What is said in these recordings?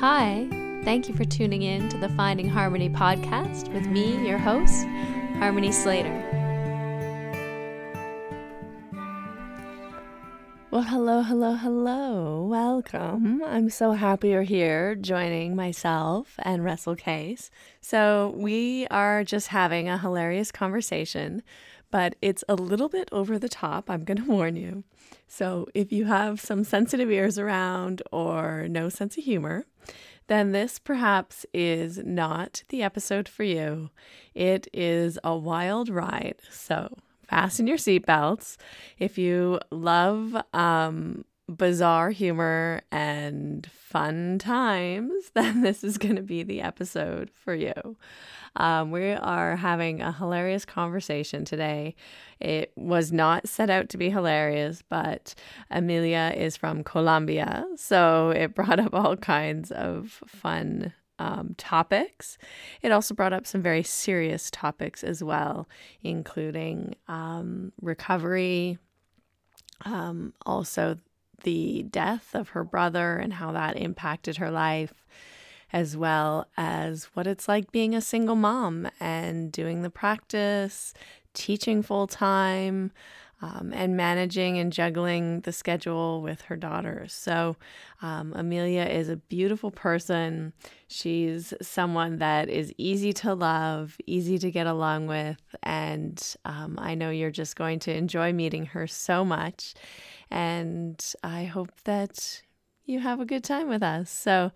Hi, thank you for tuning in to the Finding Harmony podcast with me, your host, Harmony Slater. Well, hello, hello, hello. Welcome. I'm so happy you're here joining myself and Russell Case. So, we are just having a hilarious conversation, but it's a little bit over the top. I'm going to warn you. So, if you have some sensitive ears around or no sense of humor, then this perhaps is not the episode for you. It is a wild ride. So, fasten your seatbelts. If you love um, bizarre humor and fun times, then this is going to be the episode for you. Um, we are having a hilarious conversation today. It was not set out to be hilarious, but Amelia is from Colombia, so it brought up all kinds of fun um, topics. It also brought up some very serious topics as well, including um, recovery, um, also the death of her brother and how that impacted her life, as well as what it's like being a single mom and doing the practice, teaching full time, um, and managing and juggling the schedule with her daughters. So, um, Amelia is a beautiful person. She's someone that is easy to love, easy to get along with, and um, I know you're just going to enjoy meeting her so much. And I hope that you have a good time with us. So,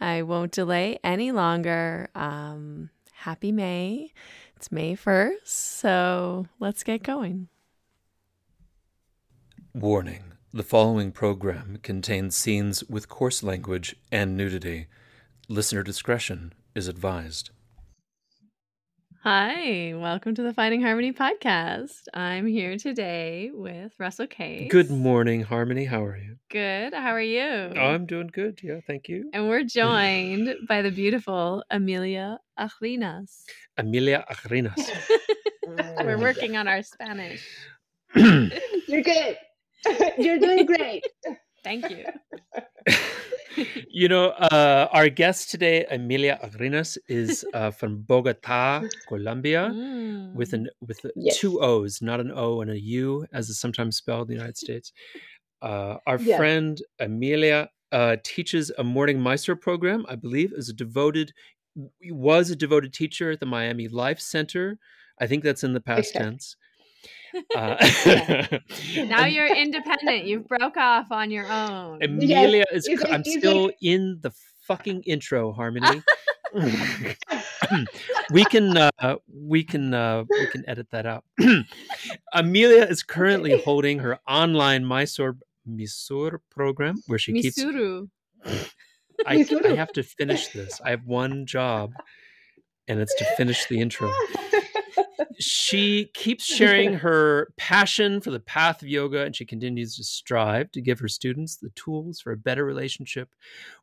I won't delay any longer. Um, happy May. It's May 1st, so let's get going. Warning the following program contains scenes with coarse language and nudity. Listener discretion is advised. Hi, welcome to the Finding Harmony podcast. I'm here today with Russell Case. Good morning, Harmony. How are you? Good. How are you? I'm doing good. Yeah, thank you. And we're joined by the beautiful Amelia Arenas. Amelia Arenas. we're mm. working on our Spanish. You're good. You're doing great. Thank you. you know, uh, our guest today, Emilia Arenas, is uh, from Bogota, Colombia, Mm. with an with Yes. two O's, not an O and a U, as is sometimes spelled in the United States. Uh, our Yeah. friend Emilia uh, teaches a morning Mysore program, I believe, is a devoted was a devoted teacher at the Miami Life Center. I think that's in the past Okay. tense. Uh, now you're independent. You've broke off on your own. Amelia is. Is it- I'm is it- still in the fucking intro, Harmony. we can uh, we can uh, we can edit that out. Amelia is currently holding her online Mysore Mysore program where she keeps. I, I have to finish this. I have one job, and it's to finish the intro. She keeps sharing her passion for the path of yoga, and she continues to strive to give her students the tools for a better relationship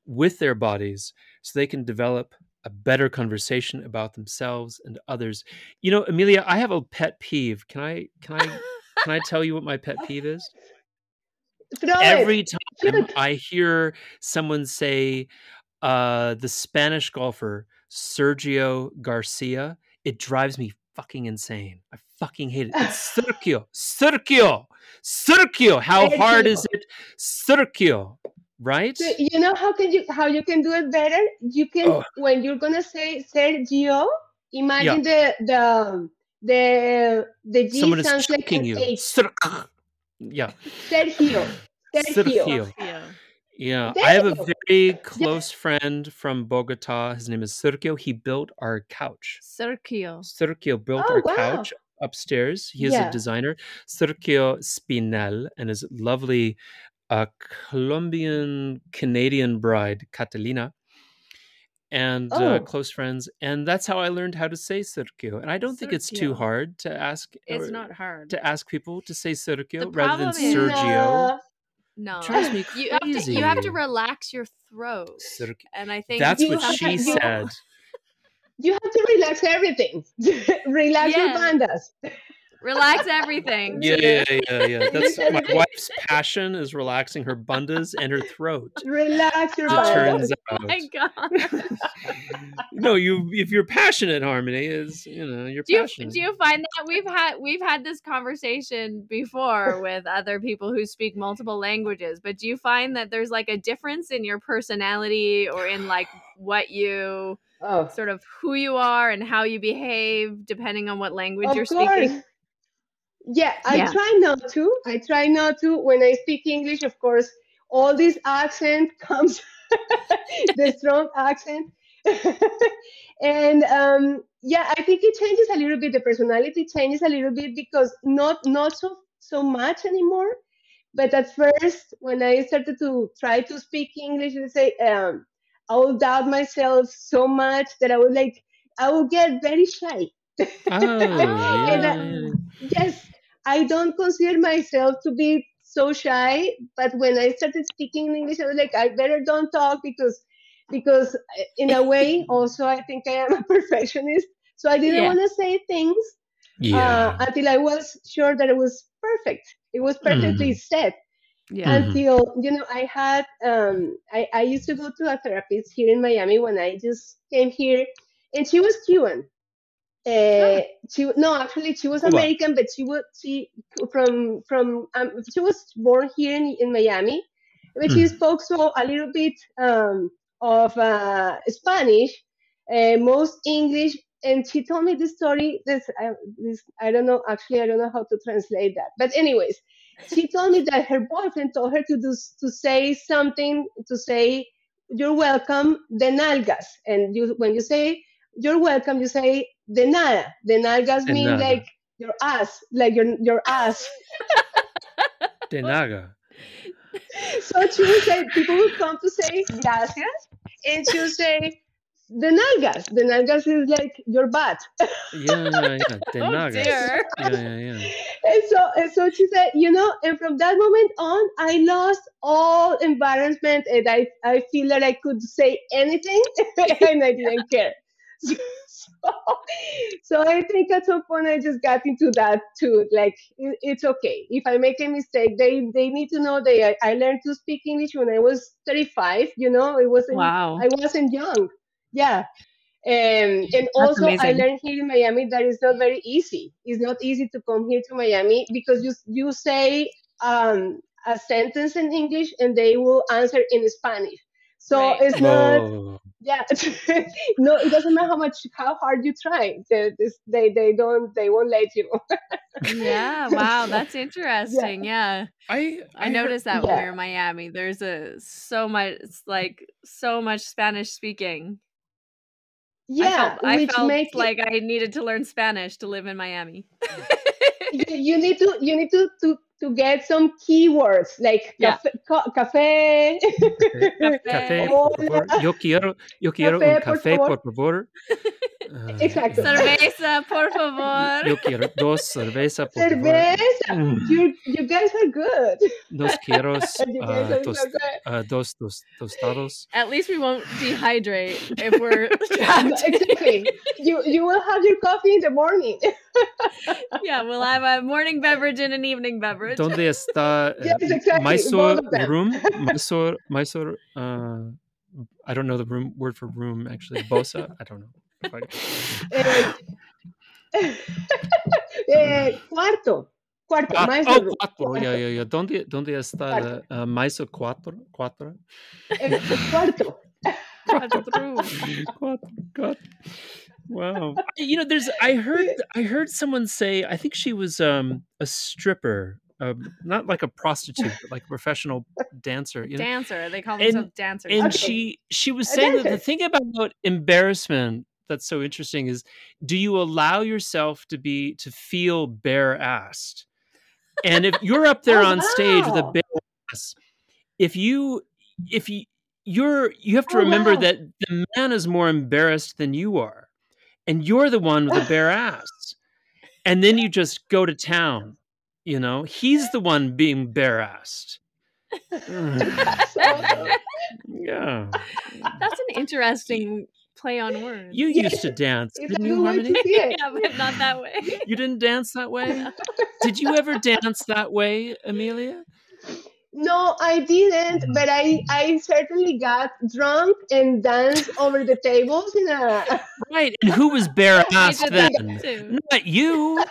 with their bodies so they can develop a better conversation about themselves and others. You know, Amelia, I have a pet peeve. Can I can I can I tell you what my pet peeve is? It. Every time. I hear someone say uh, the Spanish golfer Sergio Garcia, it drives me fucking insane. I fucking hate it. It's Sergio, Sergio, Sergio. How hard is it, Sergio? Right? So you know how can you how you can do it better? You can Oh. when you're gonna say Sergio, imagine the the um, the the G Someone is sounds like an you. H. Ser- yeah, Sergio. Sergio. Sergio. Yeah. Yeah, I have a very close friend from Bogota. His name is Sergio. He built our couch. Sergio. Sergio built Oh, our wow. couch upstairs. He is Yeah. a designer, Sergio Spinel, and his lovely uh, Colombian Canadian bride, Catalina, and uh, Oh. close friends. And that's how I learned how to say Sergio. And I don't think it's too hard to ask It's not hard. to ask people to say Sergio The rather than is- Sergio. No. Drives me You have, to, you have to relax your throat. Sergio. And I think That's You what have she to- said. You have to relax everything. relax your Yeah. pandas. Relax everything. Yeah, yeah, yeah, yeah. That's my wife's passion is relaxing her bundas and her throat. Relax your It body. turns Oh out. my god. no, you if you're passionate, harmony is you know you're do you, passionate. do you find that we've had we've had this conversation before with other people who speak multiple languages but do you find that there's like a difference in your personality or in like what you Oh, sort of who you are and how you behave depending on what language of you're course. speaking Yeah, I Yeah. try not to. I try not to. When I speak English, of course, all this accent comes, the strong accent. and um, yeah, I think it changes a little bit. The personality changes a little bit because not not so so much anymore. But at first, when I started to try to speak English, and say, um, I would doubt myself so much that I would like, I would get very shy. oh, yeah, And, uh, yeah. yes, I don't consider myself to be so shy, but when I started speaking in English, I was like, I better don't talk because, because uh, in a way, also I think I am a perfectionist, so I didn't Yeah. want to say things yeah. uh, until I was sure that it was perfect. It was perfectly set yeah Mhm. until you know I had um, I, I used to go to a therapist here in Miami when I just came here, and she was Cuban. Uh, she no actually she was Cuba. American, but she was she from from um, she was born here in, in Miami, but she Mm. spoke so a little bit um, of uh, Spanish, uh, most English, and she told me this story. This I, this I don't know actually I don't know how to translate that, but anyways, she told me that her boyfriend told her to do to say something to say you're welcome de nalgas, and you when you say you're welcome, you say de nada. De nalgas De mean nada. like your ass, like your your ass. De naga. So she would say, people would come to say gracias, and she would say, the nalgas. The nalgas is like your butt. Yeah, yeah, yeah. De oh nagas. dear Yeah, yeah, yeah. And so, and so she said, you know, and from that moment on, I lost all embarrassment, and I, I feel that I could say anything, and I didn't care. So, so I think at some point I just got into that too. Like it, it's okay if I make a mistake. They they need to know that I, I learned to speak English when I was 35. You know, it wasn't wow I wasn't young. Yeah. Um, and also, I learned here in Miami that it's not very easy. It's not easy to come here to Miami because you you say um, a sentence in English and they will answer in Spanish. So Right. it's not Oh, yeah no it doesn't matter how much how hard you try they they, they don't they won't let you yeah wow that's interesting yeah I I, heard- noticed that when we Yeah. were in Miami. There's a so much, it's like so much Spanish speaking. yeah I felt, I felt make it- like I needed to learn Spanish to live in Miami. you, you need to you need to to to get some keywords like Yeah. cafe, co- cafe Café, Hola. por favor. Yo quiero, yo quiero un Café, por café, favor. por favor. Ah, Exacto. Cerveza, por favor. Yo quiero dos cerveza, por favor. cerveza Mm. you you guys are good Dos quiero you ah, guys are tos- so good ah, dos, dos tostados. At least we won't dehydrate if we're No, trapped. exactly you you will have your coffee in the morning yeah, we'll have a morning beverage and an evening beverage. ¿Dónde está eh, Yes, exactly, Mysore both of them. room? Mysore, Mysore, uh, I don't know the room word for room actually. Bosa? I don't know. If I- Eh, eh, cuarto cuarto Ah, más oh, de- cuatro. Yeah, yeah, yeah. ¿Dónde, dónde está Cuatro. uh, Mysore cuatro? Cuatro? eh, cuarto That's. Cuatro, cuatro. Wow. You know, there's I heard I heard someone say I think she was um a stripper, um, not like a prostitute, but like a professional dancer. You know? Dancer. They call And- themselves dancers. and Okay. she she was saying that the thing about embarrassment that's so interesting is do you allow yourself to be to feel bare assed and if you're up there Oh, on stage with a bare ass if you if you you're you have to Oh, remember wow. that the man is more embarrassed than you are and you're the one with a bare ass and then you just go to town you know? He's the one being bare assed yeah. That's an interesting play on words. You Yeah. used to dance, It's didn't good you, Harmony? see yeah, but not that way. You didn't dance that way? Did you ever dance that way, Amelia? No, I didn't, mm. but I I certainly got drunk and danced over the tables in a. Right. And who was bare I then? that. Not you.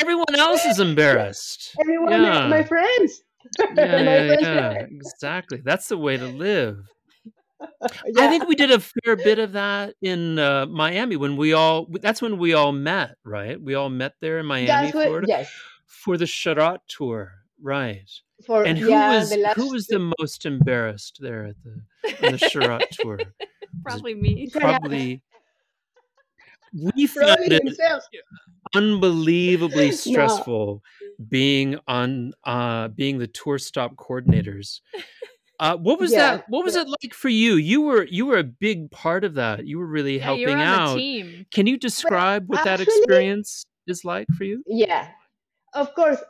Everyone else is embarrassed. Everyone, Yeah. my friends. Yeah, yeah, yeah. Exactly. That's the way to live. I think we did a fair bit of that in uh, Miami when we all. That's when we all met, right? We all met there in Miami, what. Florida, Yes. for the Sharath tour, right? For And who yeah, was who was the most embarrassed there at the on the Sharath tour? Probably me. Probably. We found it himself. unbelievably No. stressful being on uh being the tour stop coordinators. Uh, what was Yeah, that? What was it like for you? You were you were a big part of that. You were really Yeah, you helping were out. the team. Can you describe what that experience is like for you? Yeah, of course.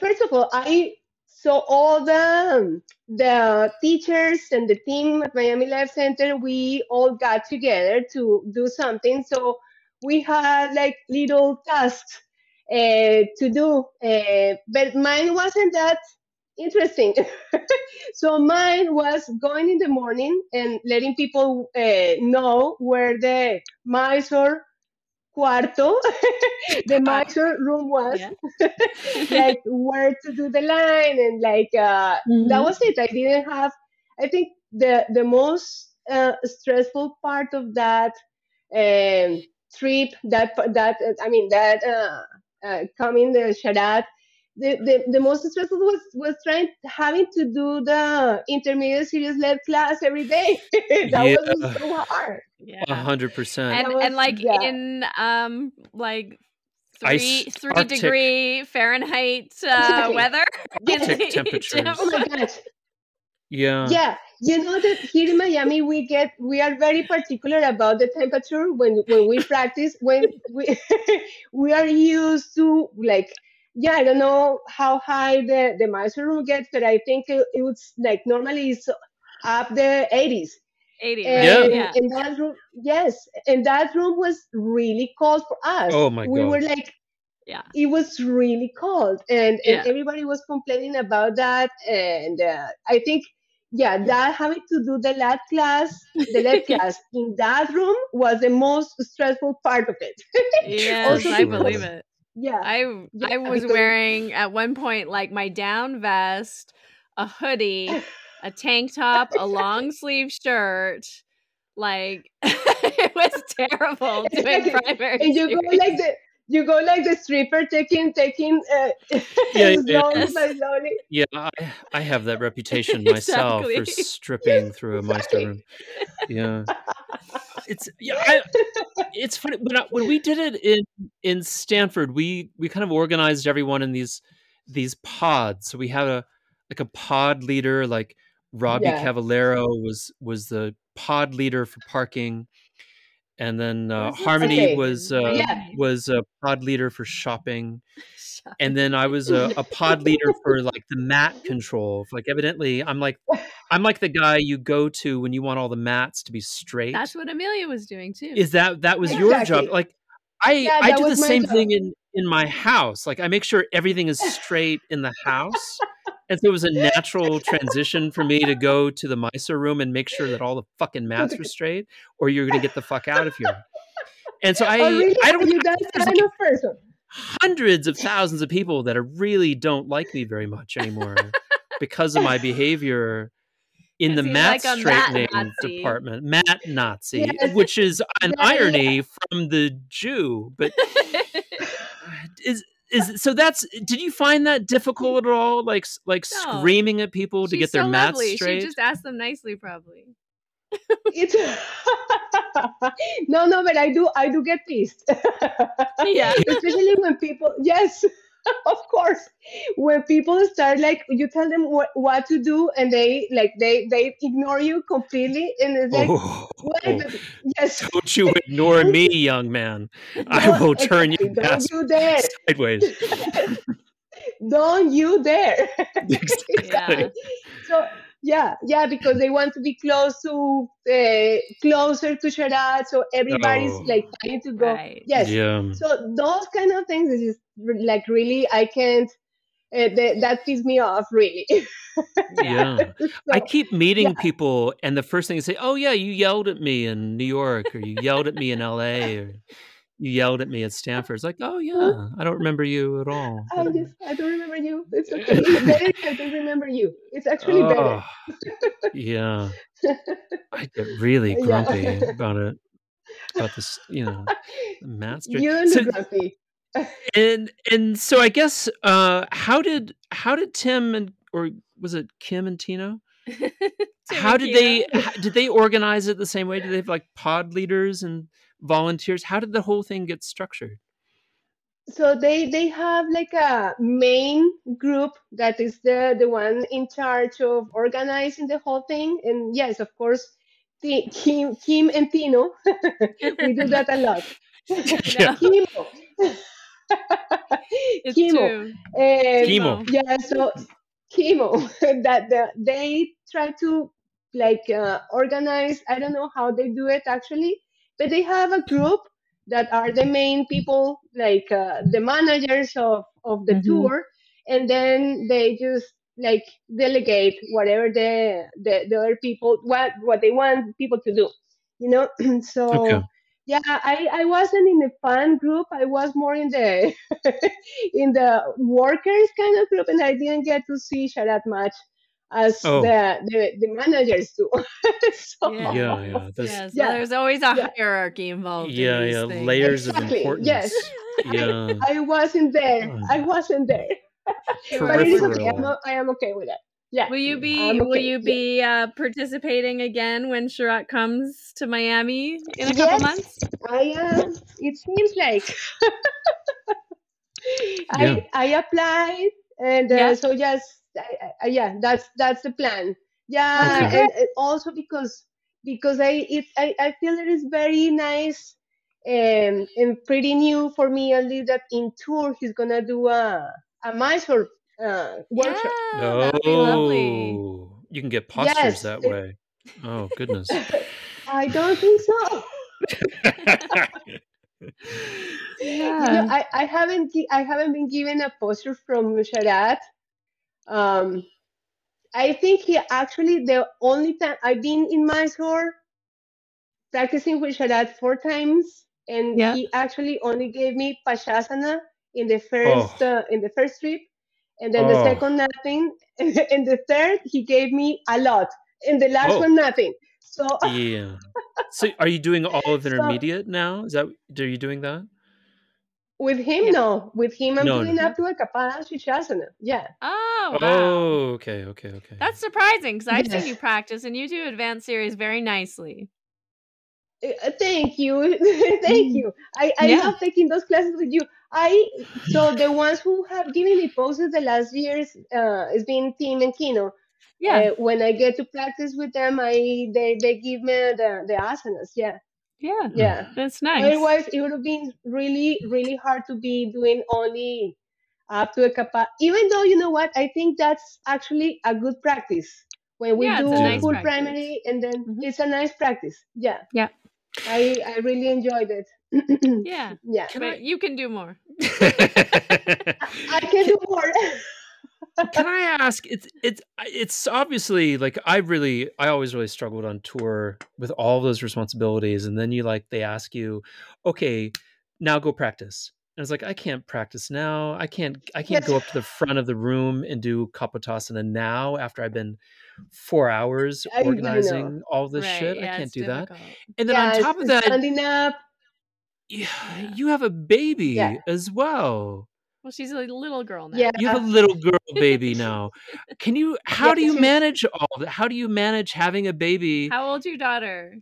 First of all, I saw all the the teachers and the team at Miami Life Center. We all got together to do something. So we had like little tasks uh, to do, uh, but mine wasn't that interesting. so mine was going in the morning and letting people uh, know where the Mysore cuarto, the Mysore room was, Yeah. like where to do the line and like uh, that was it. I didn't have. I think the the most uh, stressful part of that um, trip, that that I mean that uh, uh, coming the Sharath, the, the the most stressful was was trying having to do the intermediate series led class every day. that Yeah. was so hard. Yeah. A hundred percent. and was- and like yeah. in um like Ice- three three Arctic- degree Fahrenheit uh, Exactly. weather. Arctic temperatures. Oh my gosh. Yeah. Yeah, you know that here in Miami we get we are very particular about the temperature when when we practice when we we are used to like yeah I don't know how high the the Mysore room gets but I think it, it was like normally it's up the 80s 80, and, right? Yeah. Yeah. and that room yes and that room was really cold for us Oh my we God. were like Yeah. it was really cold and, and Yeah. everybody was complaining about that and uh, i think yeah that having to do the lab class the lab class in that room was the most stressful part of it Yes, Also I because- believe it. Yeah I Yeah, I was wearing at one point like my down vest, a hoodie, a tank top, a long sleeve shirt. Like it was terrible doing primary. and you go like the you go like the stripper taking taking uh, Yeah, slowly yes. by slowly Yeah, I, I have that reputation myself for Exactly. stripping through a Mysore Exactly. room. Yeah, it's yeah, I, it's funny when I, when we did it in in Stanford, we we kind of organized everyone in these these pods. So we had a like a pod leader, like Robbie Yeah. Cavallero was was the pod leader for parking, and then uh, Harmony Okay. was uh, Yeah. was a pod leader for shopping and then I was a, a pod leader for like the mat control. Like evidently, I'm like I'm like the guy you go to when you want all the mats to be straight. That's what Amelia was doing too. Is that that was your job? Like I Yeah, I do the same job. thing in in my house. Like I make sure everything is straight in the house. And so it was a natural transition for me to go to the Mysore room and make sure that all the fucking mats were straight, or you're gonna get the fuck out of here. And so I oh really I don't you kind like- of person hundreds of thousands of people that are really don't like me very much anymore because of my behavior in the Is he mat like a mat straightening department, mat Nazi, Yes. which is an Yeah, yeah. irony from the Jew. But is is so that's did you find that difficult at all? Like like No. screaming at people to get their so mats lovely. straight? She just asked them nicely, probably. it's no no but i do i do get pissed Yeah. especially when people yes of course when people start like you tell them what, what to do and they like they they ignore you completely and it's like oh, what the- yes don't you ignore me, young man. I Don't- will turn you don't you dare sideways. don't you dare exactly. Yeah. so yeah, yeah, because they want to be close to uh, closer to Sharath, so everybody's Oh. like trying to go. Right. Yes. Yeah. So those kind of things is just like really I can't. Uh, that, that pisses me off really. Yeah. So, I keep meeting yeah. people, and the first thing they say, "Oh yeah, you yelled at me in New York, or you yelled at me in L.A., or you yelled at me at Stanford." It's like, "Oh yeah, I don't remember you at all." I just I don't remember you. It's okay. It's better I don't remember you. It's actually better. Oh, yeah, I get really Yeah. grumpy about it. About this, you know, master. You don't So- grumpy. and and so I guess uh how did how did Tim and or was it Kim and Tino? how did they did they organize it the same way? Did they have like pod leaders and volunteers? How did the whole thing get structured? So they they have like a main group that is the the one in charge of organizing the whole thing. And yes, of course, Ti- Kim Kim and Tino, we do that a lot. Yeah. Kimo. It's Kimo. true. Eh, Kimo. Yeah, so chemo that the, they try to like uh, organize. I don't know how they do it actually, but they have a group that are the main people, like uh, the managers of of the Mhm. tour, and then they just like delegate whatever the, the the other people what what they want people to do, you know. so. Okay. Yeah, I, I wasn't in the fan group. I was more in the in the workers kind of group, and I didn't get to see Sharath much as Oh. the, the the managers do. so, Yeah. Yeah, yeah. That's, Yes, Yeah. there's always a Yeah. hierarchy involved. in yeah, these yeah. things. Layers of Exactly, importance. yes. Yeah. I wasn't there. Oh. I wasn't there. but it is okay. I'm, Peripheral. o- I am okay with it. Yeah. Will you be I'm Will okay, you yeah. be uh, participating again when Sharath comes to Miami in a couple Yes. months? I am. It seems like Yeah. I I applied, and uh, Yeah. so yes, I, I, yeah, that's that's the plan. Yeah, Okay. and, and also because because I it I, I feel it is very nice and and pretty new for me at least that in tour he's gonna do a a Mysore uh, workshop. Yeah, that'd be lovely. Oh, you can get postures Yes, that way. Oh goodness. I don't think so. You know, I, I haven't I haven't been given a poster from Sharath. Um, I think he actually the only time I've been in Mysore practicing with Sharath four times, and Yeah. he actually only gave me Pashasana in the first Oh. uh, in the first trip, and then the Oh. second nothing, and the third he gave me a lot, and the last Oh. one nothing. So yeah. So are you doing all of So- intermediate now? Is that are you doing that? With him, Yeah. no, with him I'm No, doing no. up to a Kapala Shishasana. Yeah. Oh, wow. Oh, okay, okay, okay. That's surprising because I've Yes. seen you practice and you do advanced series very nicely. Uh, Thank you, thank Mm. you. I, I Yeah. love taking those classes with you. I so the ones who have given me poses the last years uh, has been Tim and Kino. Yeah. Uh, when I get to practice with them, I they, they give me the, the asanas. Yeah, yeah. yeah. That's nice. Otherwise, it would have been really really hard to be doing only up to a kappa. Even though you know what, I think that's actually a good practice when we Yeah, do a nice full practice. primary, and then Mhm. it's a nice practice. Yeah. Yeah. I I really enjoyed it. yeah. yeah. Can but I- you can do more. I can do more. Can I ask? It's it's it's obviously like I really I always really struggled on tour with all those responsibilities, and then you like they ask you, okay, now go practice. And it's like I can't practice now. I can't I can't go up to the front of the room and do kapotasana now after I've been four hours I- I know. organizing all this right. shit. yeah, I can't do that. And then yeah, on top of that, standing up. yeah, Yeah. you have a baby Yeah. as well. Well, she's a little girl now. Yeah. You have a little girl baby now. Can you? How Yeah, do you she's- manage all of that? How do you manage having a baby? How old's your daughter?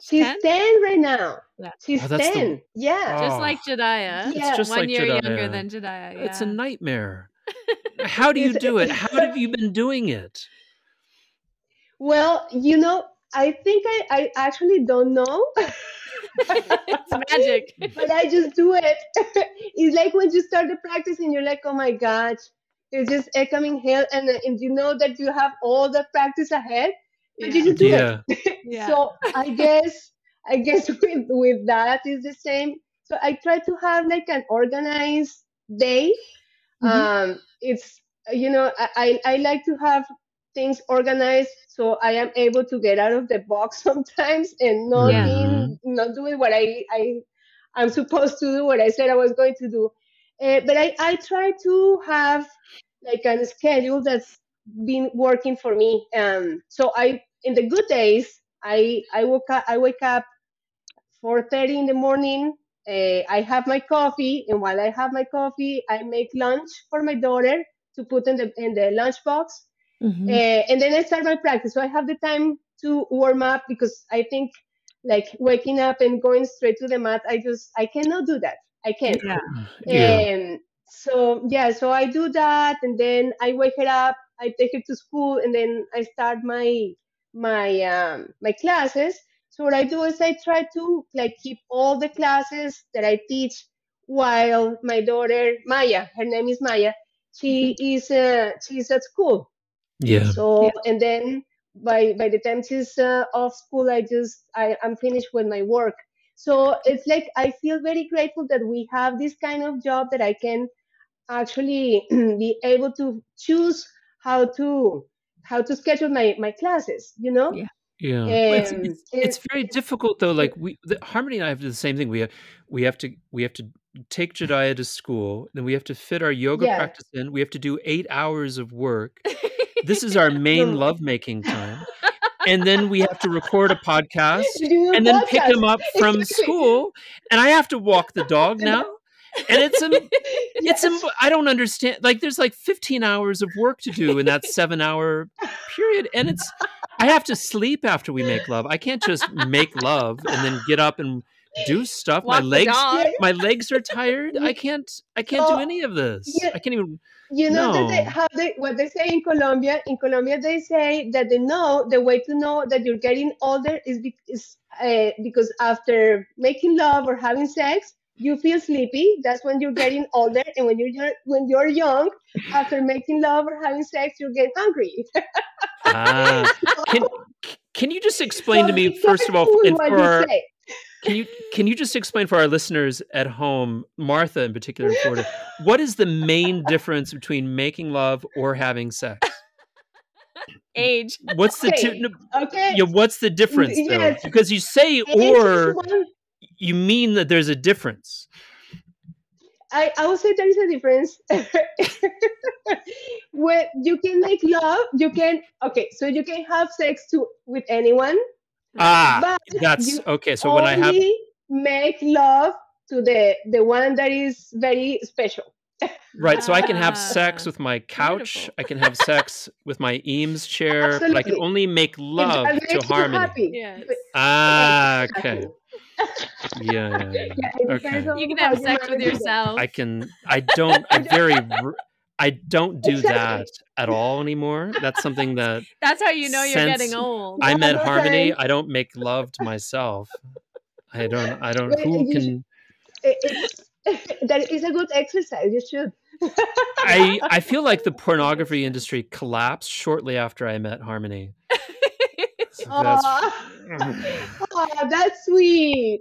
She's 10? 10 right now. Yeah. She's Oh, that's the- 10. Yeah. Oh. Just Oh. like Jediah. It's Yeah. just One like year younger than Jediah. Yeah. It's a nightmare. How do you do it? How have you been doing it? Well, you know, I think I, I actually don't know, it's magic. but I just do it. it's like when you start the practice and you're like, oh my gosh, it's just a coming hill, and, and you know that you have all the practice ahead, but you just do Yeah. it. Yeah. So I guess I guess with with that is the same. So I try to have like an organized day. Mhm. Um, it's you know I, I I like to have things organized so I am able to get out of the box sometimes and not Yeah. being not doing what I I I'm supposed to do what I said I was going to do. Uh, but I I try to have like a schedule that's been working for me. Um, so I in the good days I I woke up I wake up 4:30 in the morning. Uh, I have my coffee, and while I have my coffee, I make lunch for my daughter to put in the in the lunchbox, Mhm. uh, and then I start my practice. So I have the time to warm up because I think like waking up and going straight to the mat, I just I cannot do that. I can't. yeah. Yeah. Um, so yeah, so I do that, and then I wake her up. I take her to school, and then I start my my um, my classes. So what I do is I try to like keep all the classes that I teach while my daughter Maya, her name is Maya, she is uh, she's at school. Yeah. So and then by by the time she's uh, off school, I just I, I'm finished with my work. So it's like I feel very grateful that we have this kind of job that I can actually be able to choose how to how to schedule my my classes. You know, Yeah. Yeah. Well, It's, Um, it's, it's very difficult though. Like we, the, Harmony and I have to do the same thing. We have, we have to, we have to take Jediah to school. Then we have to fit our yoga Yeah. practice in. We have to do eight hours of work. This is our main lovemaking time. And then we have to record a podcast a and then pick him up from Exactly. school. And I have to walk the dog now. And it's a, it's Yes. im- I don't understand. Like there's like 15 hours of work to do in that seven hour period, and it's I have to sleep after we make love. I can't just make love and then get up and do stuff. Walk my legs, my legs are tired. I can't, I can't do Oh, any of this. yeah. I can't even. You know that they No. have they what they say in Colombia. In Colombia, they say that they know the way to know that you're getting older is, be, is uh, because after making love or having sex, you feel sleepy. That's when you're getting older, and when you're young- when you're young, after making love or having sex, you get hungry. Ah, can can you just explain to me first of all, and for our. Can you can you just explain for our listeners at home, Martha in particular in Florida, what is the main difference between making love or having sex? Age. What's the two? Okay. no, Okay. Yeah, what's the difference though? Yes. Because you say Age or, one- you mean that there's a difference. I, I would say there is a difference. when you can make love, you can okay, so you can have sex to with anyone, Ah, but that's okay. So when I have only make love to the the one that is very special. right, so I can have sex Ah, with my couch. beautiful. I can have sex with my Eames chair, but I can only make love that to harmony. happy. Yes. Ah, okay. Yeah, yeah, yeah. Yeah, Okay. You can have sex with yourself. I can. I don't. I very. I don't do Exactly. that at all anymore. That's something that That's how you know you're getting old. I met Okay. Harmony. I don't make love to myself. I don't. I don't. Well, Who can? It's- that is a good exercise. You should. I I feel like the pornography industry collapsed shortly after I met Harmony. So that's- that's sweet.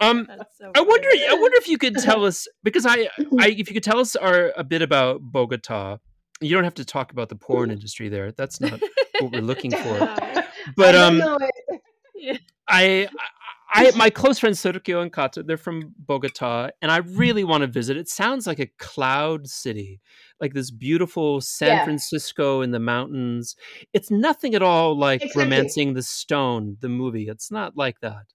Um, so I wonder. I wonder if you could tell us because I, I if you could tell us our, a bit about Bogota. You don't have to talk about the porn industry there. That's not what we're looking for. But um, don't know it. I, I, I, my close friends Sergio and Kato, they're from Bogota, and I really want to visit. It sounds like a cloud city, like this beautiful San Yeah. Francisco in the mountains. It's nothing at all like Exactly. Romancing the Stone, the movie. It's not like that.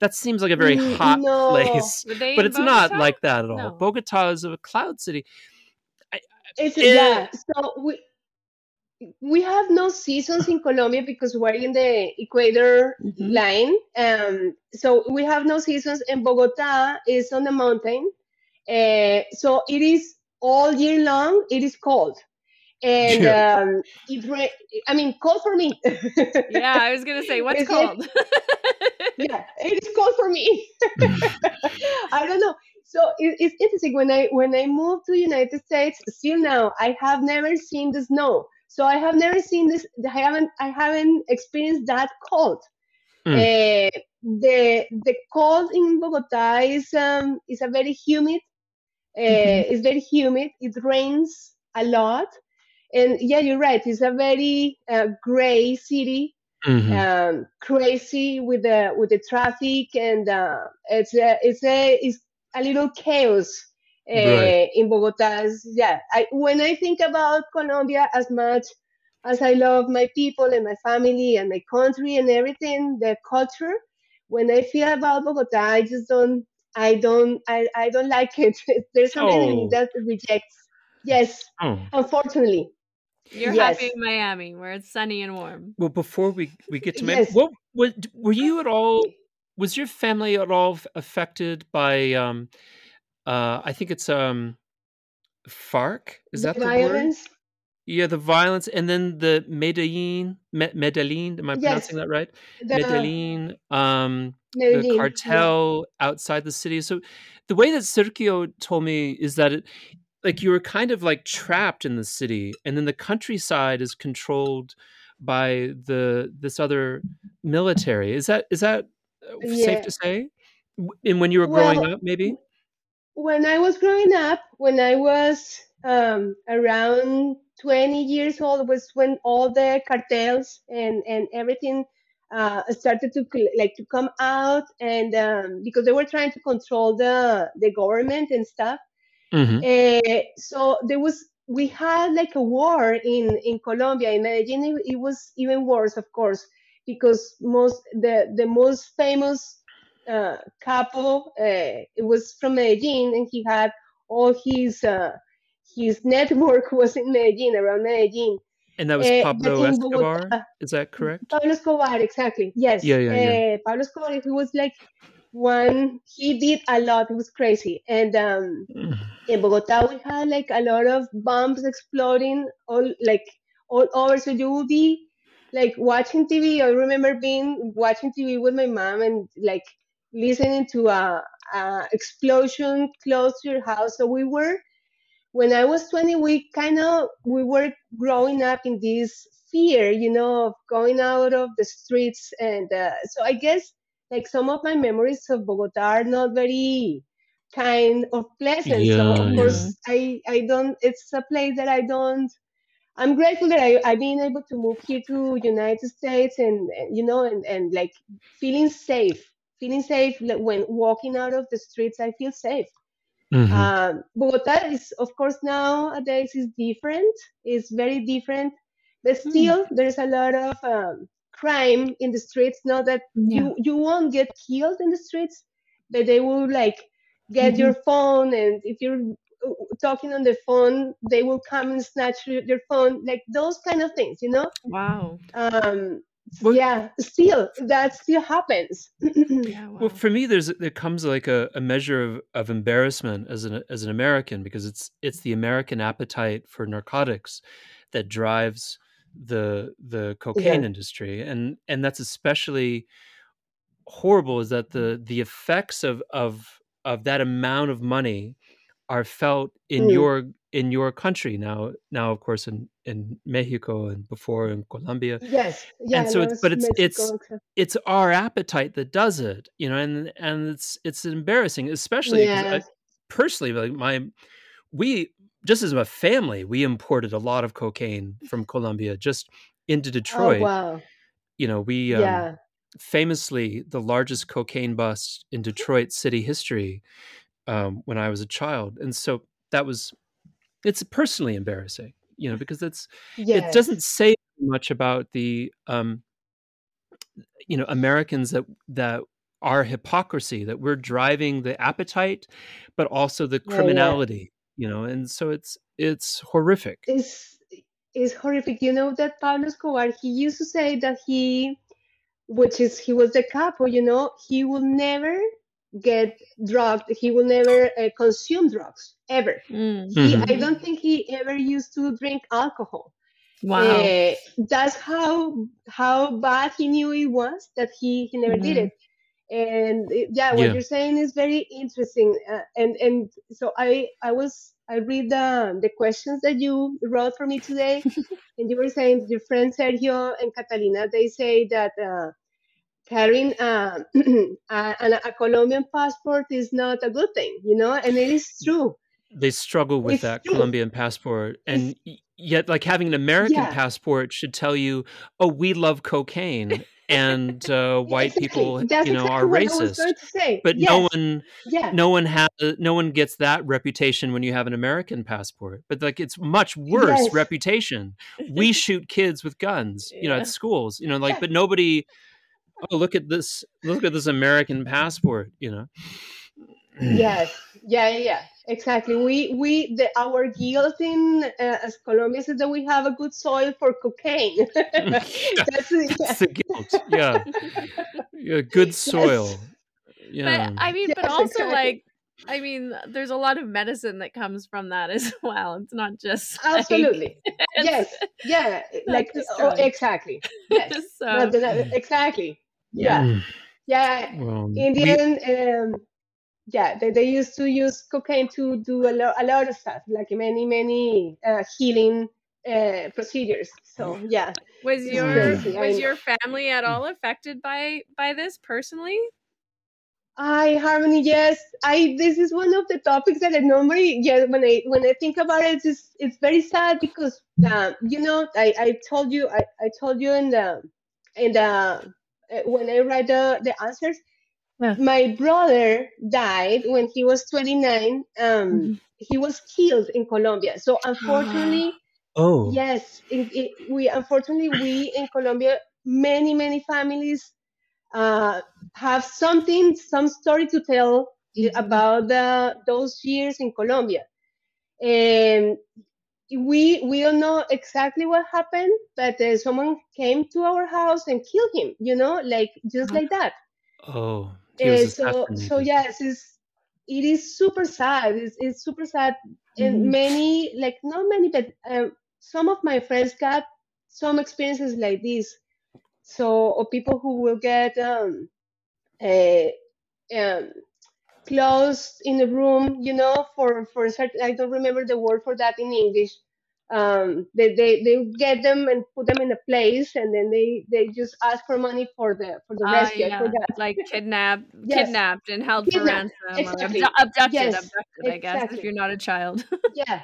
That seems like a very Mm, hot no. place, but in it's not like that at all. No. Bogota is a cloud city. It's, Eh. yeah. So we we have no seasons in Colombia because we're in the equator Mhm. line. Um, so we have no seasons. And Bogota is on the mountain, uh, so it is all year long. It is cold, and Yeah. um, it. Ra- I mean, cold for me. Yeah, I was gonna say what's Is it- called. yeah, it is cold for me. I don't know. so it, it's interesting when I when I moved to United States. Still now, I have never seen the snow. So I have never seen this. I haven't I haven't experienced that cold. Mm. Uh, the the cold in Bogota is um is a very humid. Uh, Mhm. It's very humid. It rains a lot, and yeah, you're right. It's a very uh, gray city Mhm. um, crazy with the with the traffic and uh, it's a, it's a it's a little chaos uh, Right. in Bogota. Yeah, I, when I think about Colombia, as much as I love my people and my family and my country and everything, the culture, when I feel about Bogota, I just don't. I don't. I, I don't like it. There's something Oh. that rejects. Yes, Oh. unfortunately. You're Yes. happy in Miami where it's sunny and warm. Well, before we we get to Miami, Yes. what, what were you at all? Was your family at all affected by? Um, uh, I think it's um, FARC. Is The that the word? Yeah, the violence, and then the Medellin, Me- Medellin. Am I Yes. pronouncing that right? The Medellin. Um, Medellin, the yeah. cartel outside the city. So the way that Sergio told me is that it like you were kind of like trapped in the city and then the countryside is controlled by the this other military. Is that is that uh, safe to say? And when you were growing Well, up maybe? when I was growing up, when I was um, around 20 years old, was when all the cartels and, and everything uh, started to like to come out, and um, because they were trying to control the the government and stuff. Mhm. Uh, so there was we had like a war in in Colombia in Medellin. It, it was even worse, of course, because most the the most famous uh, capo uh, it was from Medellin, and he had all his uh, his network was in Medellin, around Medellin. And that was Uh, Pablo Escobar? Bogota, Is that correct? Pablo Escobar, exactly. Yes. Yeah, yeah, yeah. Uh, Pablo Escobar, he was like one, he did a lot. It was crazy. And um, in Bogota, we had like a lot of bombs exploding all like all over. So you would be like watching TV. I remember being watching TV with my mom and like listening to a, a explosion close to your house. So we were when I was 20, we kind of we were growing up in this fear, you know, of going out of the streets, and uh, so I guess like some of my memories of Bogota are not very kind or pleasant. so Yeah, of yeah. course, I I don't. It's a place that I don't. I'm grateful that I I've been able to move here to United States and, and you know and and like feeling safe, feeling safe like, when walking out of the streets. I feel safe. Mhm. Um, Bogota is, of course, nowadays is different. It's very different, but Hmm. still there's a lot of um, crime in the streets. Not that Yeah. you you won't get killed in the streets, but they will like get Mhm. your phone, and if you're uh, talking on the phone, they will come and snatch your, your phone. Like those kind of things, you know. Wow. Um, Well- yeah, still that still happens. Yeah. Wow. Well, for me, there's there comes like a, a measure of, of embarrassment as an as an American because it's it's the American appetite for narcotics that drives the the cocaine Yeah. industry, and and that's especially horrible. Is that the the effects of of of that amount of money are felt in Mm. your in your country now now of course in in Mexico and before in Colombia yes, yeah. and so it's- but it's- Mexico, it's- it's our appetite that does it you know and and it's it's embarrassing especially 'cause I- personally like my we just as a family we imported a lot of cocaine from colombia just into detroit Oh wow. you know we um, yeah. famously the largest cocaine bust in detroit city history um, when i was a child and so that was it's personally embarrassing you know because it's Yes. it doesn't say much about the um you know americans that that our hypocrisy that we're driving the appetite but also the Yeah, yeah. Criminality you know and so it's it's horrific It's it's horrific. You know that Pablo Escobar, he used to say that he, which is he was the capo. You know, he will never get drugged. He will never uh, consume drugs ever. Mm. He, Mhm. I don't think he ever used to drink alcohol. Wow. Uh, that's how how bad he knew it was that he he never did Mhm. it. And it, yeah what Yeah. you're saying is very interesting uh, and and so i i was i read the the questions that you wrote for me today and you were saying your friend sergio and catalina they say that uh, carrying uh, a, a, a colombian passport is not a good thing you know and it is true They struggle with It's that true. Colombian passport, and yet, like having an American Yeah. passport should tell you, "Oh, we love cocaine," and uh, white Exactly. people, That's you know, exactly are what I was racist. going to say. But yes. no one, yeah no one has, no one gets that reputation when you have an American passport. But like, it's much worse Yes. reputation. We shoot kids with guns, you know, at schools, you know, like, Yeah. but nobody. Oh, look at this! Look at this American passport, you know. yes yeah yeah, yeah exactly we we the our guilt in uh, as colombians is that we have a good soil for cocaine that's it, yeah. That's the guilt. Yeah, yeah good soil. Yeah. But I mean, but also exactly. like, I mean, there's a lot of medicine that comes from that as well. It's not just like- absolutely it's- yes yeah like oh, exactly yes so No, exactly yeah Mm. yeah Well, we- indian um yeah they, they used to use cocaine to do a, lo- a lot of stuff like many many uh, healing uh, procedures so yeah was your crazy, was your family at all affected by by this personally? I Harmony, yes. I this is one of the topics that I normally yeah when I when I think about it, it's it's very sad because um, you know I, I told you I, I told you in the in the uh, when I read the the answers, Yeah. my brother died when he was 29. Um, Mhm. he was killed in Colombia. So unfortunately, oh, yes, it, it, we unfortunately we in Colombia many many families uh, have something some story to tell Mhm. about the those years in Colombia, and we we don't know exactly what happened, but uh, someone came to our house and killed him. You know, like just Uh-huh. like that. oh, he was Uh, so so yes, it's it is super sad. It's, it's super sad, and Mhm. many like not many, but um, some of my friends got some experiences like this. So or people who will get um, uh, um, closed in a room, you know, for for a certain. I don't remember the word for that in English. Um, they, they they get them and put them in a place, and then they they just ask for money for the for the Ah, rescue. Yeah, like kidnapped, Yes. kidnapped and held for Kidnapped, ransom, or exactly. abdu- abducted, Yes, abducted. I guess if you're not a child. yeah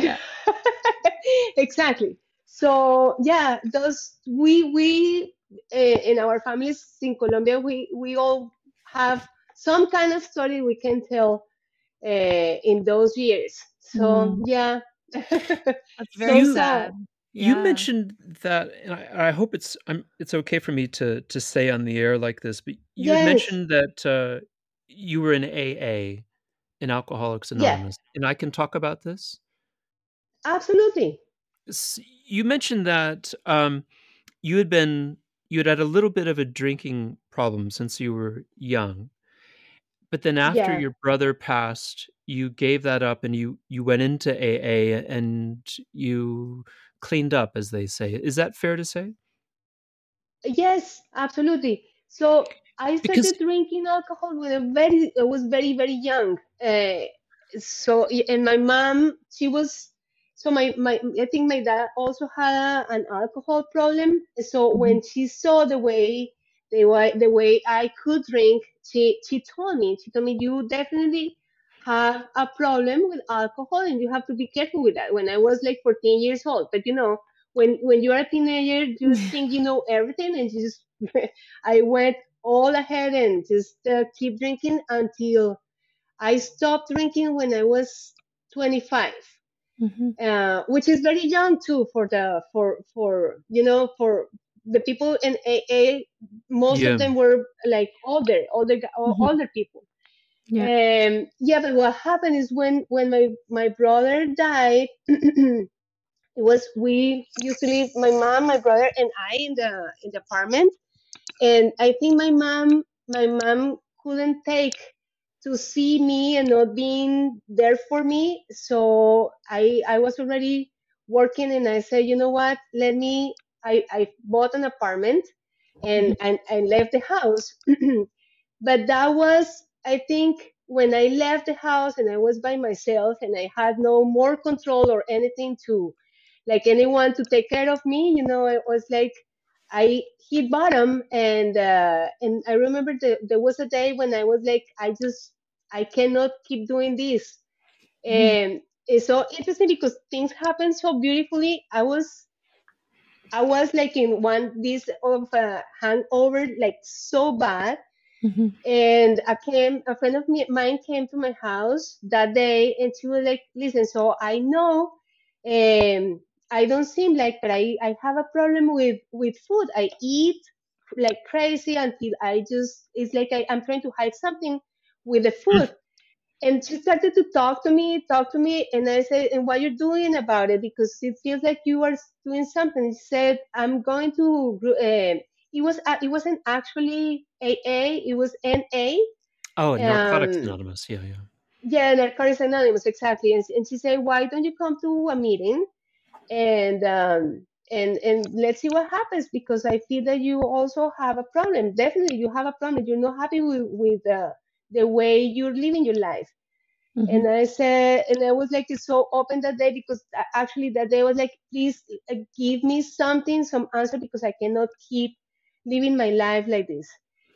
Yeah. exactly so yeah those we we uh, in our families in colombia we we all have some kind of story we can tell uh, in those years so Mhm. yeah That's very So sad. You Yeah. mentioned that, and I, I hope it's I'm, it's okay for me to to say on the air like this, but you Yes. mentioned that uh, you were in AA, in Alcoholics Yeah. Anonymous, and I can talk about this. absolutely You mentioned that um, you had been you had had a little bit of a drinking problem since you were young, but then after Yeah. your brother passed, you gave that up and you you went into AA and you cleaned up, as they say. Is that fair to say? Yes, absolutely. So I started Because- drinking alcohol when I very I was very very young. Uh, so and my mom she was so my my I think my dad also had an alcohol problem. So when she saw the way the way the way I could drink, she she told me she told me you definitely have a problem with alcohol and you have to be careful with that. When I was like 14 years old, but you know when when you're a teenager, you think you know everything, and you just I went all ahead and just uh, keep drinking until I stopped drinking when I was 25, Mhm. uh, which is very young too for the for for you know for the people in AA. Most Yeah. of them were like older, older, gu- Mhm. older people. Yeah. Um, yeah, but what happened is when when my my brother died, it was we usually my mom, my brother, and I in the in the apartment, and I think my mom my mom couldn't take to see me and not being there for me, so I I was already working, and I said, you know what, let me. I I bought an apartment, and and I left the house. but that was i think when i left the house and i was by myself and i had no more control or anything to like anyone to take care of me you know it was like i hit bottom and uh, and i remember the, there was a day when i was like i just i cannot keep doing this. And it's so interesting because things happen so beautifully. I was i was like in one this of a hangover like so bad Mm-hmm. and I came, a friend of me, mine came to my house that day, and she was like, "Listen, so I know, um, I don't seem like, but I, I have a problem with with food. I eat like crazy until I just, it's like I, I'm trying to hide something with the food." And she started to talk to me, talk to me, and I said, "And what you're doing about it? Because it feels like you are doing something." She said, "I'm going to." Uh, it was uh, it wasn't actually AA, it was NA. Oh, Narcotics Um, Anonymous. Yeah, yeah. Yeah, Narcotics Anonymous, exactly. And, and she said, "Why don't you come to a meeting and um, and and let's see what happens? Because I feel that you also have a problem. Definitely, you have a problem. You're not happy with with uh, the way you're living your life." Mm-hmm. And I said, and I was like so open that day because actually that day was like, please uh, give me something, some answer because I cannot keep living my life like this.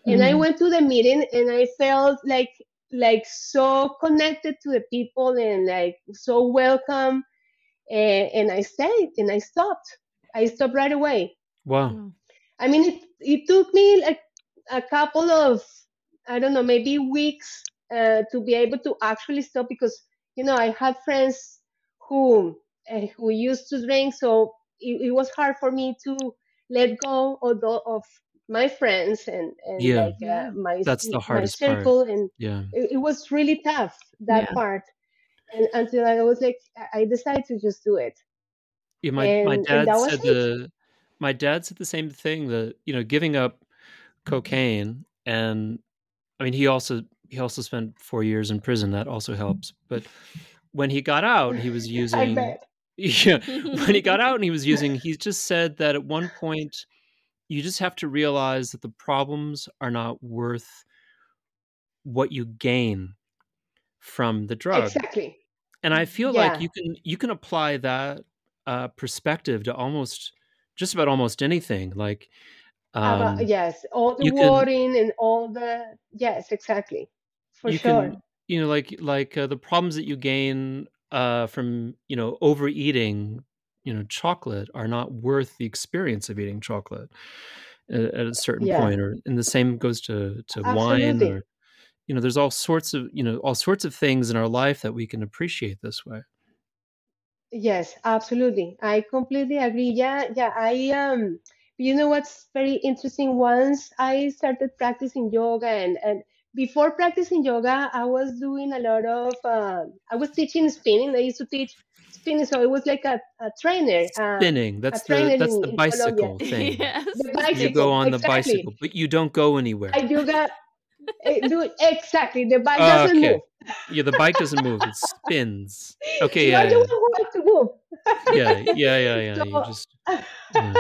And I Mhm. went to the meeting and I felt like like so connected to the people and like so welcome. And, and I stayed and I stopped. I stopped right away. Wow. Wow. I mean, it, it took me like a couple of, I don't know, maybe weeks uh, to be able to actually stop because, you know, I had friends who uh, who used to drink, so it, it was hard for me to let go of, the, of my friends and, and Yeah. like uh, my That's the my hardest part. circle, and Yeah. it, it was really tough that Yeah. part. And until I was like, I I decided to just do it, Yeah, my my and and dad that was said it. the my dad said the same thing that you know giving up cocaine and I mean he also he also spent 4 years in prison. That also helps. But when he got out he was I using bet. yeah when he got out and he was using he just said that at one point you just have to realize that the problems are not worth what you gain from the drug. Exactly. and i feel like you can you can apply that uh, perspective to almost just about almost anything. Like About um, yes, all the you can and all the yes, exactly, for you sure. can you know like like uh, the problems that you gain uh, from you know overeating you know chocolate are not worth the experience of eating chocolate at, at a certain Yeah, point or and the same goes to to wine absolutely. or you know there's all sorts of you know all sorts of things in our life that we can appreciate this way Yes, absolutely. I completely agree. Yeah, yeah. I um, you know what's very interesting? Once I started practicing yoga, and and before practicing yoga, I was doing a lot of uh, I was teaching spinning. I used to teach spinning, so it was like a, a trainer, uh, spinning a that's the that's in, the bicycle thing yes. The you go bicycle, on the bicycle but you don't go anywhere I yoga, eh, do exactly. The bike Uh, doesn't okay move. yeah the bike doesn't move it spins okay You're yeah the yeah one who has to move. yeah yeah yeah yeah So, just yeah,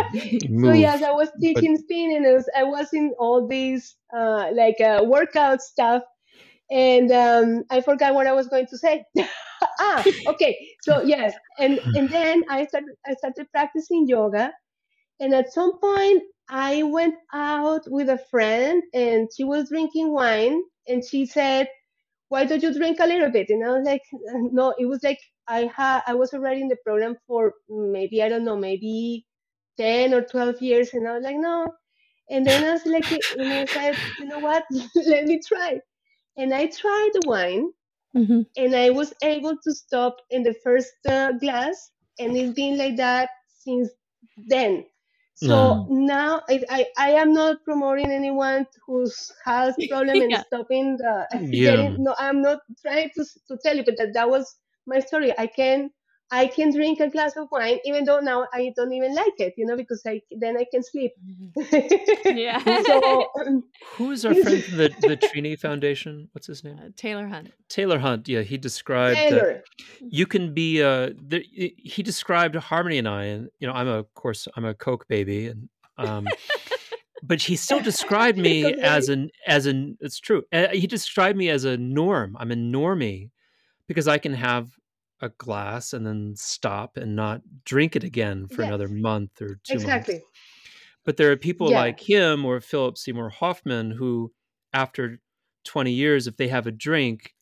so yes, I was but teaching spin, and I was, I was in all these uh, like uh, workout stuff, and um, I forgot what I was going to say. ah, okay. So yes, and and then I started I started practicing yoga, and at some point I went out with a friend, and she was drinking wine, and she said why don't you drink a little bit? And I was like, no, it was like I had, I was already in the program for maybe, I don't know, maybe 10 or 12 years. And I was like, no. And then I was like, and I said, you know what? Let me try. And I tried the wine Mhm. and I was able to stop in the first uh, glass. And it's been like that since then. So no now I, I, I am not promoting anyone who has problem and yeah. stopping the yeah getting. No, I'm not trying to to tell you, but that, that was my story. I can I can drink a glass of wine even though now I don't even like it, you know, because I then I can sleep. Yeah. so um, who is our friend from the the Trini Foundation what's his name Uh, Taylor Hunt. Taylor Hunt yeah he described that Taylor, you can be uh the, he described harmony and i and you know i'm a of course i'm a coke baby and um but he still described me Okay. as an as an it's true Uh, he described me as a norm i'm a normie because i can have a glass and then stop and not drink it again for Yes. another month or two months exactly. but there are people Yeah. like him or philip seymour hoffman who after 20 years if they have a drink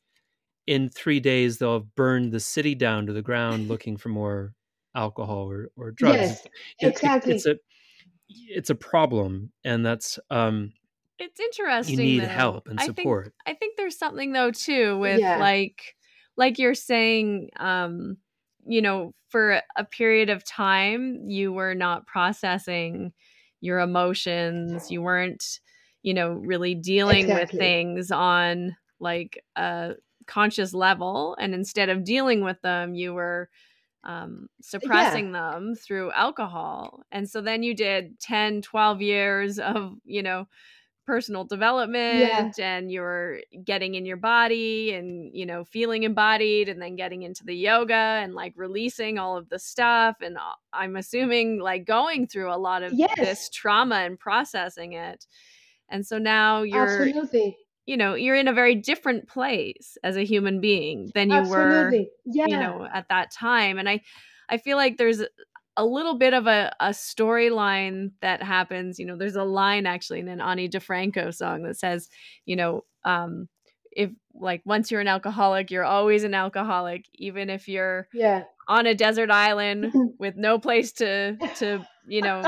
in three days they'll have burned the city down to the ground looking for more alcohol or, or drugs Yes, It- it- exactly. it's a it's a problem and that's um It's interesting. you need though. help and I think support I think there's something though too with Yeah. like like you're saying um you know for a period of time you were not processing your emotions. You weren't you know really dealing with things on like a conscious level. And instead of dealing with them you were um, suppressing them through alcohol. And so then you did 10 12 years of you know personal development and you're getting in your body and you know feeling embodied and then getting into the yoga and like releasing all of the stuff and uh, i'm assuming like going through a lot of Yes. this trauma and processing it and so now you're Absolutely. you know you're in a very different place as a human being than you were Yeah. you know at that time and i i feel like there's a little bit of a, a storyline that happens you know there's a line actually in an ani difranco song that says you know um if like once you're an alcoholic you're always an alcoholic even if you're yeah. on a desert island with no place to to you know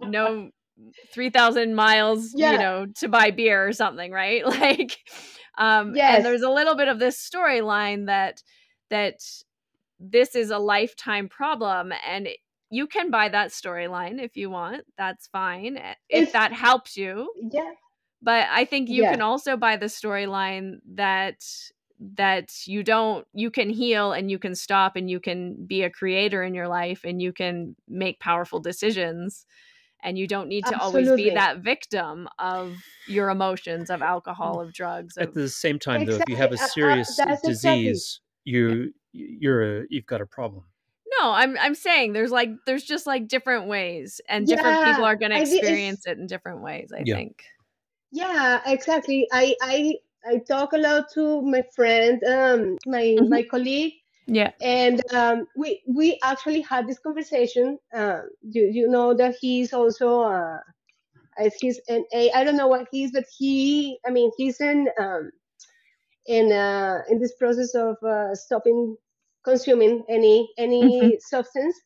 no 3000 miles Yeah. you know to buy beer or something right like um Yes. and there's a little bit of this storyline that that this is a lifetime problem and you can buy that storyline if you want that's fine eh, if If- that helps you Yeah. but i think you Yeah. can also buy the storyline that that you don't you can heal and you can stop and you can be a creator in your life and you can make powerful decisions and you don't need to always be that victim of your emotions of alcohol of drugs at the same time though if you have a Exactly. Uh, uh, serious exactly- disease you you're a you've got a problem no i'm i'm saying there's like there's just like different ways and different people are going to I think it's- experience it in different ways i Yeah. think Yeah, exactly. I I I talk a lot to my friend, um, my Mhm. my colleague, yeah and um, we we actually had this conversation. Um, you you know that he's also uh, as he's an A. I don't know what he's, but he. I mean, he's in um, in uh, in this process of uh, stopping consuming any any substance,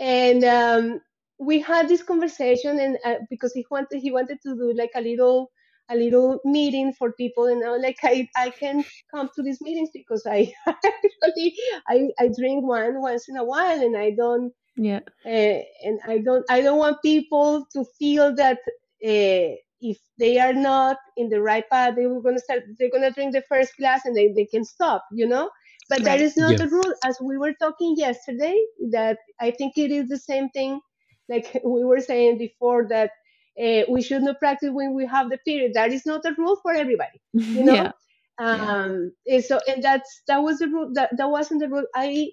and um, we had this conversation, and uh, because he wanted he wanted to do like a little a little meeting for people. And I was like I, I can come to these meetings because I actually I, I drink one once in a while and I don't yeah. uh, and I don't I don't want people to feel that uh, if they are not in the right path they were gonna start they're gonna drink the first glass and they, they can stop you know but that Right. is not Yeah. the rule. As we were talking yesterday that I think it is the same thing like we were saying before that uh, we should not practice when we have the period. That is not a rule for everybody you know? Yeah. Um and so and that's that was the rule that that wasn't the rule. I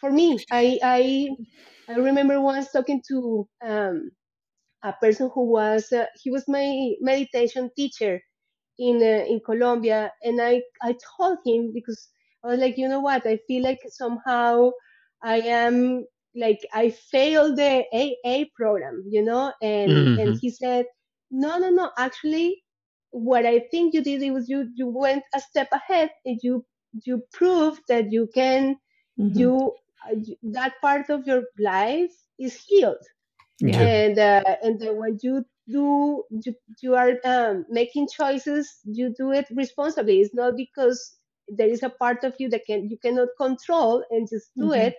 for me i i i remember once talking to um a person who was uh, he was my meditation teacher in uh, in colombia and i i told him because i was like you know what i feel like somehow i am like i failed the aa program you know and and Mhm. he said no no no actually what I think you did was you you went a step ahead and you you proved that you can Mhm. you, uh, you that part of your life is healed Yeah. and uh, and then when you do you, you are um, making choices you do it responsibly it's not because there is a part of you that can you cannot control and just do Mhm. it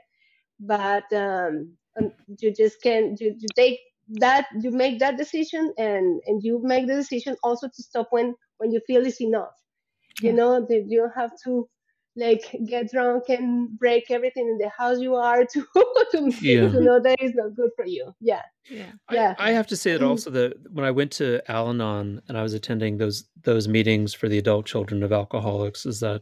but um, um, you just can you, you take that you make that decision and and you make the decision also to stop when when you feel it's enough you know that you don't have to like get drunk and break everything in the house you are to to, Yeah. to know that is not good for you yeah yeah yeah I, I have to say that Mm. also that when I went to Al-Anon and I was attending those those meetings for the adult children of alcoholics, is that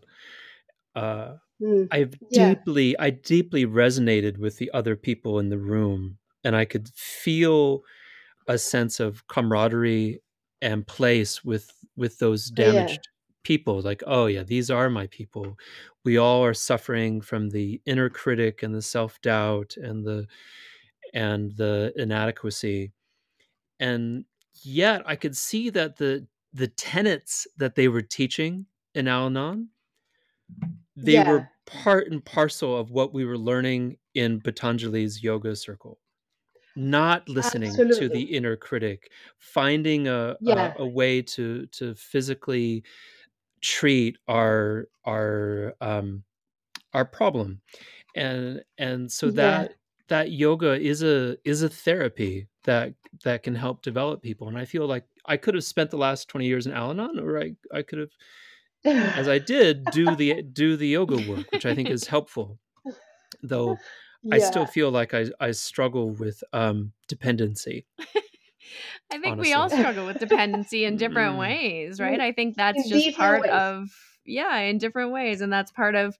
uh, Mm. I've Yeah. deeply I deeply resonated with the other people in the room, and I could feel a sense of camaraderie and place with with those damaged yeah. People like oh yeah these are my people we all are suffering from the inner critic and the self-doubt and the and the inadequacy and yet i could see that the the tenets that they were teaching in al-anon they yeah. were part and parcel of what we were learning in patanjali's yoga circle not listening Absolutely. to the inner critic finding a, yeah. a, a way to to physically treat our our um our problem and and so that yeah. that yoga is a is a therapy that that can help develop people and i feel like i could have spent the last 20 years in al-anon or i i could have as i did do the do the yoga work which i think is helpful though yeah. I still feel like I, I struggle with um, dependency. I think honestly. we all struggle with dependency in different mm. ways, right? I think that's in just part ways. of yeah, in different ways, and that's part of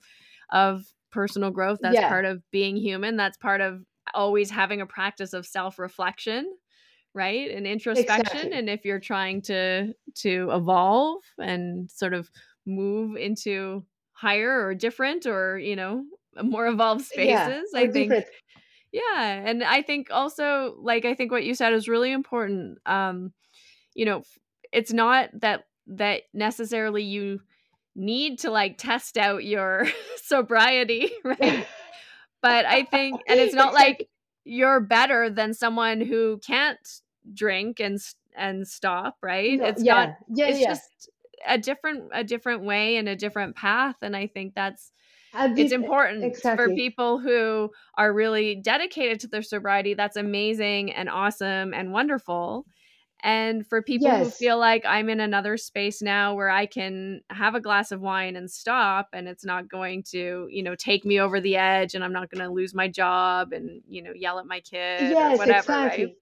of personal growth. That's yeah. part of being human. That's part of always having a practice of self reflection, right, and introspection. Exactly. And if you're trying to to evolve and sort of move into higher or different or you know more evolved spaces. Yeah, I think different. Yeah, and I think also like I think what you said is really important. Um you know, it's not that that necessarily you need to like test out your sobriety, right? but I think and it's not like you're better than someone who can't drink and and stop, right? No, it's yeah. not yeah, it's yeah. just a different a different way and a different path and I think that's it's important exactly. for people who are really dedicated to their sobriety. That's amazing and awesome and wonderful. And for people yes. who feel like I'm in another space now where I can have a glass of wine and stop and it's not going to, you know, take me over the edge and I'm not going to lose my job and, you know, yell at my kid yes, or whatever, exactly. right?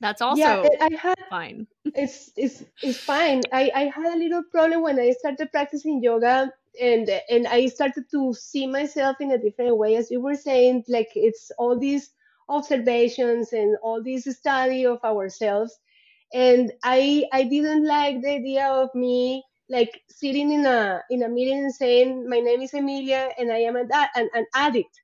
That's also yeah, I had, fine. it's it's it's fine. I, I had a little problem when I started practicing yoga and and I started to see myself in a different way, as you were saying. Like it's all these observations and all this study of ourselves, and I I didn't like the idea of me like sitting in a in a meeting and saying my name is Emilia and I am an, an, an addict.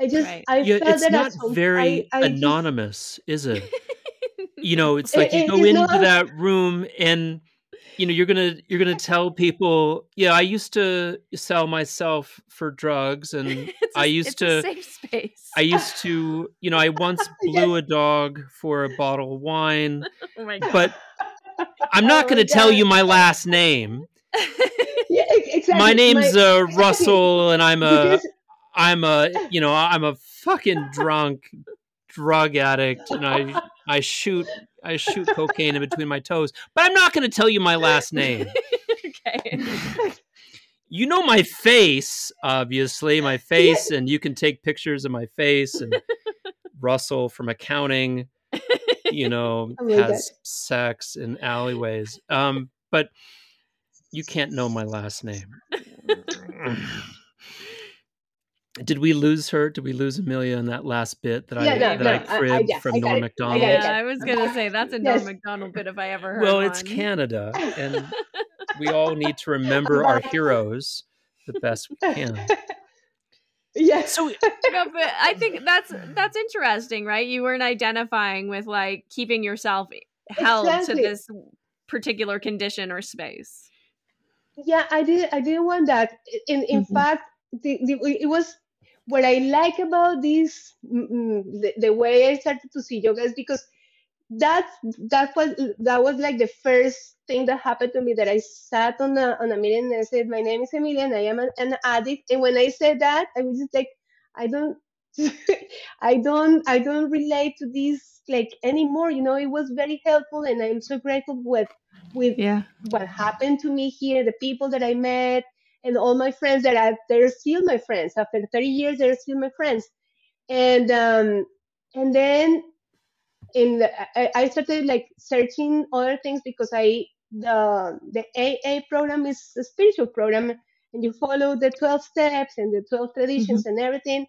I just right. I yeah, felt it's not very I, I anonymous, just... is it? you know, it's like it, you go into not... that room and you know you're gonna you're gonna tell people yeah i used to sell myself for drugs and a, i used to safe space. I used to you know i once blew a dog for a bottle of wine oh but i'm not oh gonna tell you my last name. Yeah, exactly. my name's my, uh, russell and i'm a i'm a you know i'm a fucking drunk drug addict and i i shoot I shoot cocaine in between my toes, but I'm not going to tell you my last name. okay. You know my face, obviously, my face, and you can take pictures of my face. And Russell from accounting, you know, has sex in alleyways. Um, but you can't know my last name. Did we lose her? Did we lose Emilia in that last bit that yeah, I no, that no, I cribbed I, I, yeah, from Norm Macdonald? Yeah, I was gonna say that's a Norm yes. Macdonald bit if I ever heard. Well, one. it's Canada, and we all need to remember our heroes the best we can. Yeah. So, no, but I think that's that's interesting, right? You weren't identifying with like keeping yourself held exactly. to this particular condition or space. Yeah, I did. I didn't want that. In in mm-hmm. fact, the, the, it was what I like about this, mm, mm, the, the way I started to see yoga is because that that was that was like the first thing that happened to me that I sat on a on a meeting and I said, My name is Emilia and I am an, an addict. And when I said that, I was just like, I don't I don't I don't relate to this like anymore. You know, it was very helpful and I'm so grateful with with yeah. what happened to me here, the people that I met, and all my friends that are they're still my friends after 30 years they're still my friends and um and then in the, I, I started like searching other things because i the the aa program is a spiritual program and you follow the 12 steps and the 12 traditions mm-hmm. and everything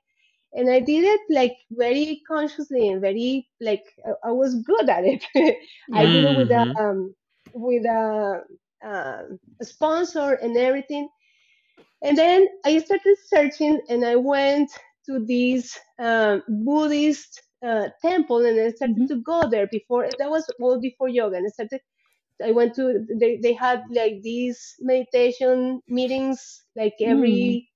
and I did it like very consciously and very like I, I was good at it. I did it with a Mhm. um, with a, um, a sponsor and everything. And then I started searching, and I went to this um, Buddhist uh, temple, and I started Mhm. to go there before. That was all before yoga, and I started. I went to. They they had like these meditation meetings like every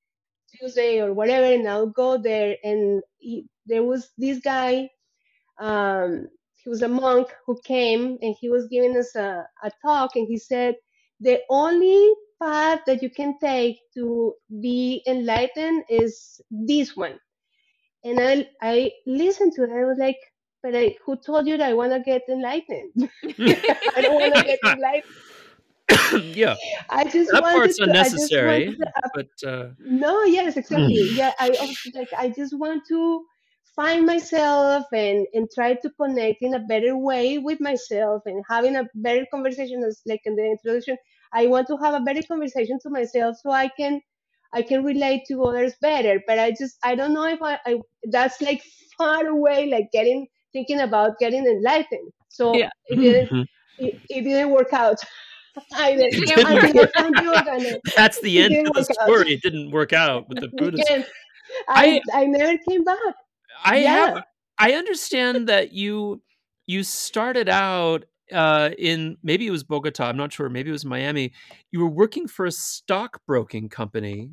Tuesday or whatever, and I'll go there. And he, there was this guy. Um, he was a monk who came, and he was giving us a, a talk, and he said the only path that you can take to be enlightened is this one. And I I listened to it. I was like, but I, who told you that I want to get enlightened? I don't want to get enlightened. yeah, I just that part's to. Unnecessary. to But uh, no, yes, exactly. Yeah, I like, I just want to find myself and and try to connect in a better way with myself and having a better conversation. As like in the introduction, I want to have a better conversation to myself so I can I can relate to others better. But I just I don't know if I, I that's like far away, like getting thinking about getting enlightened. So Yeah. it didn't Mhm. it, it didn't work out either It didn't until I work found yoga. and I- that's the end didn't of the work out. story. It didn't work out with the Buddhist. Again, I, I never came back. I Yeah. have I understand that you you started out uh in maybe it was Bogota, I'm not sure, maybe it was Miami. You were working for a stockbroking company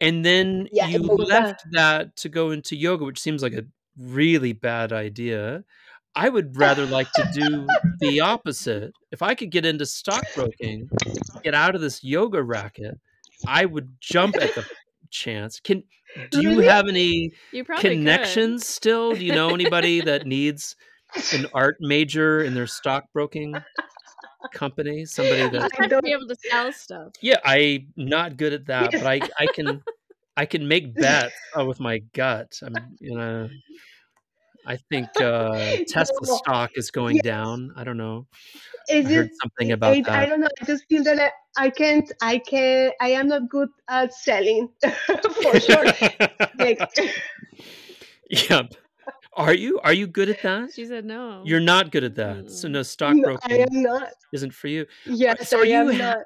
and then Yeah, you left that to go into yoga, which seems like a really bad idea. I would rather like to do the opposite. If I could get into stockbroking, get out of this yoga racket, I would jump at the chance. Can do you have any connections still? Do you know anybody that needs an art major in their stockbroking company? Somebody could. that I don't- be able to sell stuff. yeah, I'm not good at that, but I I can I can make bets uh, with my gut. I'm you know I think uh Tesla No. stock is going Yes. down. I don't know. I It's heard just, something about I that. don't know. I just feel that I, I can't, I can, I am not good at selling for sure. Like, yeah. Are you? Are you good at that? She said no. You're not good at that. So Mm. no no, I am not. isn't for you. Yes, so I are you am not.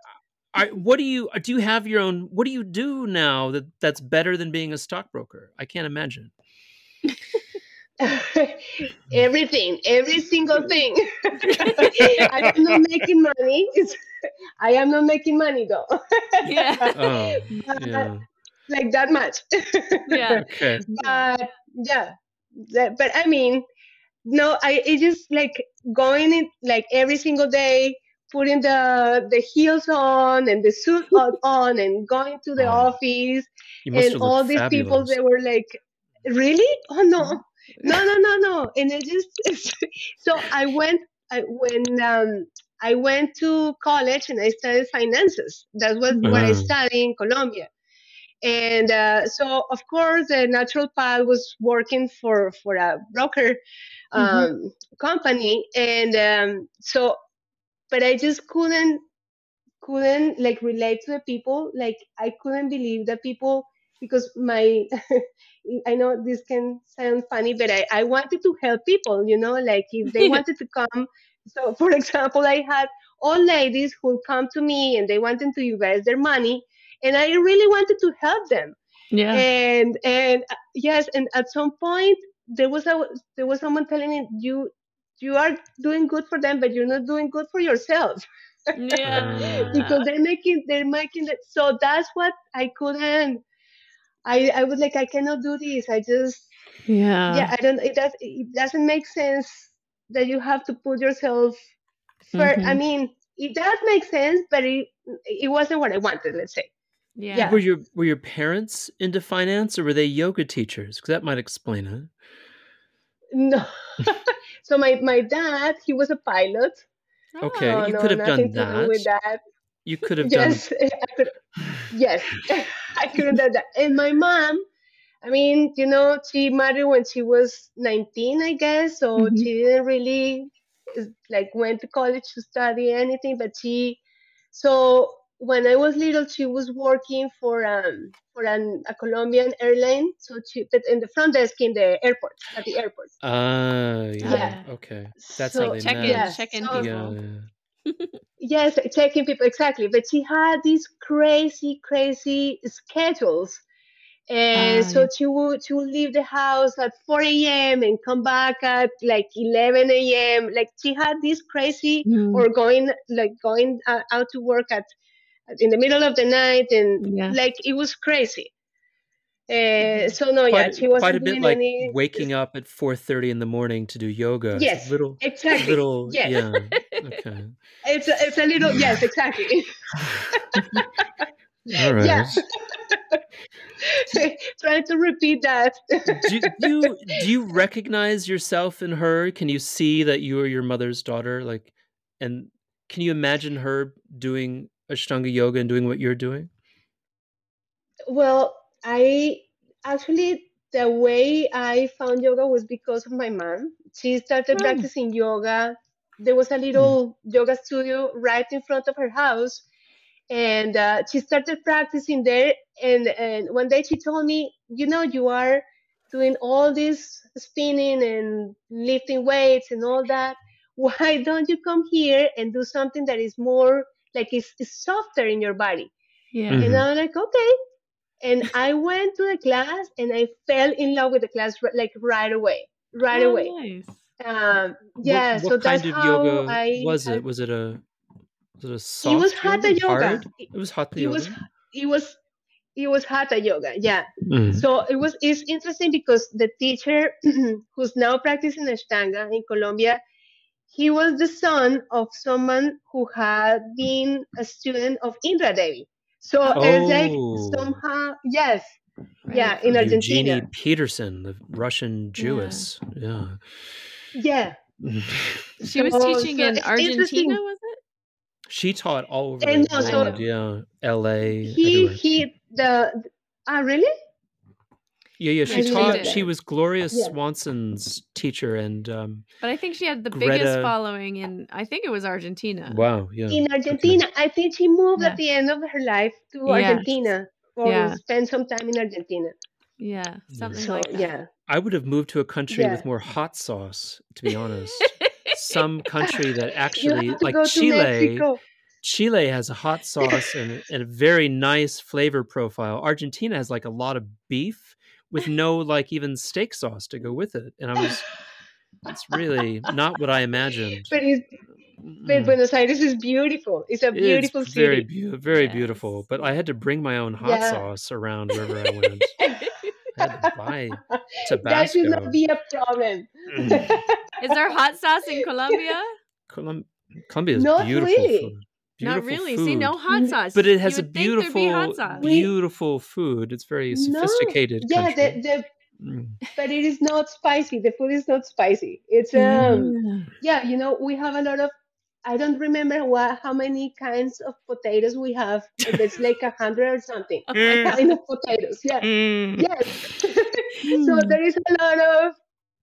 Are, what do you do? You have your own. What do you do now that that's better than being a stockbroker? I can't imagine. Everything, every single thing. I am not making money. It's, I am not making money though. Yeah. Oh, But, yeah. Like that much. Yeah. Okay. but yeah that, but i mean no i it's just like going in like every single day putting the the heels on and the suit on, on and going to the Wow. office and all these people they were like really? Oh no. No no no no. And it just so i went i when um i went to college and i studied finances. That's what what i Uh-huh. studied in colombia and uh, so of course the natural path was working for for a broker um, company. And um, so but i just couldn't couldn't like relate to the people. Like i couldn't believe that people because my i know this can sound funny but I, I wanted to help people you know like if they wanted to come. So for example i had old ladies who come to me and they wanted to invest their money and i really wanted to help them Yeah. and and uh, yes and at some point there was a there was someone telling me you you are doing good for them but you're not doing good for yourself Yeah. because they're making they're making it so that's what i couldn't i i was like i cannot do this i just Yeah. yeah i don't it does it doesn't make sense that you have to put yourself first i Mhm. mean it does make sense but it it wasn't what i wanted let's say Yeah. Yeah. Were your were your parents into finance or were they yoga teachers? Because that might explain it. no so my my dad he was a pilot Okay, Oh, you no, could have done to do with that You could have yes I could, yes i couldn't do that and my mom i mean you know she married when she was 19 i guess so Mhm. she didn't really like went to college to study anything but she so when I was little, she was working for um for an, a Colombian airline. So she but in the front desk in the airport at the airport. Ah, yeah. Yeah. Okay. That's So- how they check met. in, Yeah, check in so- people. Yeah. Yes, checking people exactly. But she had these crazy, crazy schedules. And Ah, so yeah. she would she would leave the house at 4 a.m. and come back at like 11 a.m. Like she had this crazy Mm. or going like going uh, out to work at in the middle of the night and Yeah. like it was crazy. Uh, so no, yeah, she wasn't quite a bit like any. waking up at 4:30 in the morning to do yoga. It's a Yes, little exactly. little Yes. yeah. Okay. It's a, it's a little yes, exactly. All right. Yeah. Trying to repeat that. do, do you do you recognize yourself in her? Can you see that you are your mother's daughter? Like, and can you imagine her doing Ashtanga yoga and doing what you're doing? Well, I actually the way I found yoga was because of my mom. She started Hmm. practicing yoga. There was a little yoga studio right in front of her house, and uh, she started practicing there. And and one day she told me, you know, you are doing all this spinning and lifting weights and all that. Why don't you come here and do something that is more like it's, it's softer in your body? Yeah. Mhm. And I'm like, okay. And I went to the class and I fell in love with the class like right away, right Oh, away. Nice. Um, yeah, what, so that's kind of how yoga I. was it? Was it a was it a soft it was hatha yoga. hard? It, It was hatha it yoga. was it was it was hatha yoga. Yeah. Mhm. So it was it's interesting because the teacher who's now practicing Ashtanga in Colombia, he was the son of someone who had been a student of Indra Devi. So it's like Oh. somehow yes, Right. yeah, in Eugenie Argentina. Peterson, the Russian Jewess. Yeah. Yeah. She was So- teaching so in. Argentina, was it? She taught all over And the no, so- world. Yeah. L.A. He everywhere. he the ah really? Yeah, yeah. She I taught. did. She was Gloria Yeah. Swanson's teacher, and um, But I think she had the biggest following in. I think it was Argentina. wow, yeah. In Argentina. I think she moved Yeah. at the end of her life to Yeah. Argentina or Yeah. spent some time in Argentina. Yeah, something So like that. yeah. I would have moved to a country Yeah. with more hot sauce, to be honest. Some country that actually, like Chile, Chile has a hot sauce and, and a very nice flavor profile. Argentina has like a lot of beef with no like even steak sauce to go with it, and I was, it's really not what I imagined. But it's but Mm. Buenos Aires is beautiful. It's a beautiful it's very city. very Yes. beautiful. But I had to bring my own hot Yeah. sauce around wherever I went. I had to buy that should not be a problem. Mm. Is there hot sauce in Colombia? Colum- Colombia is Not beautiful really. food. Not Beautiful really. See, no hot sauce. But it You has a would be beautiful, beautiful food. It's very No, sophisticated. yeah, the, country. the Mm. but it is not spicy. The food is not spicy. It's um yeah, you know, we have a lot of I don't remember what how many kinds of potatoes we have. but It's like a hundred or something. kind of potatoes. Yeah. Mm. Yes. so there is a lot of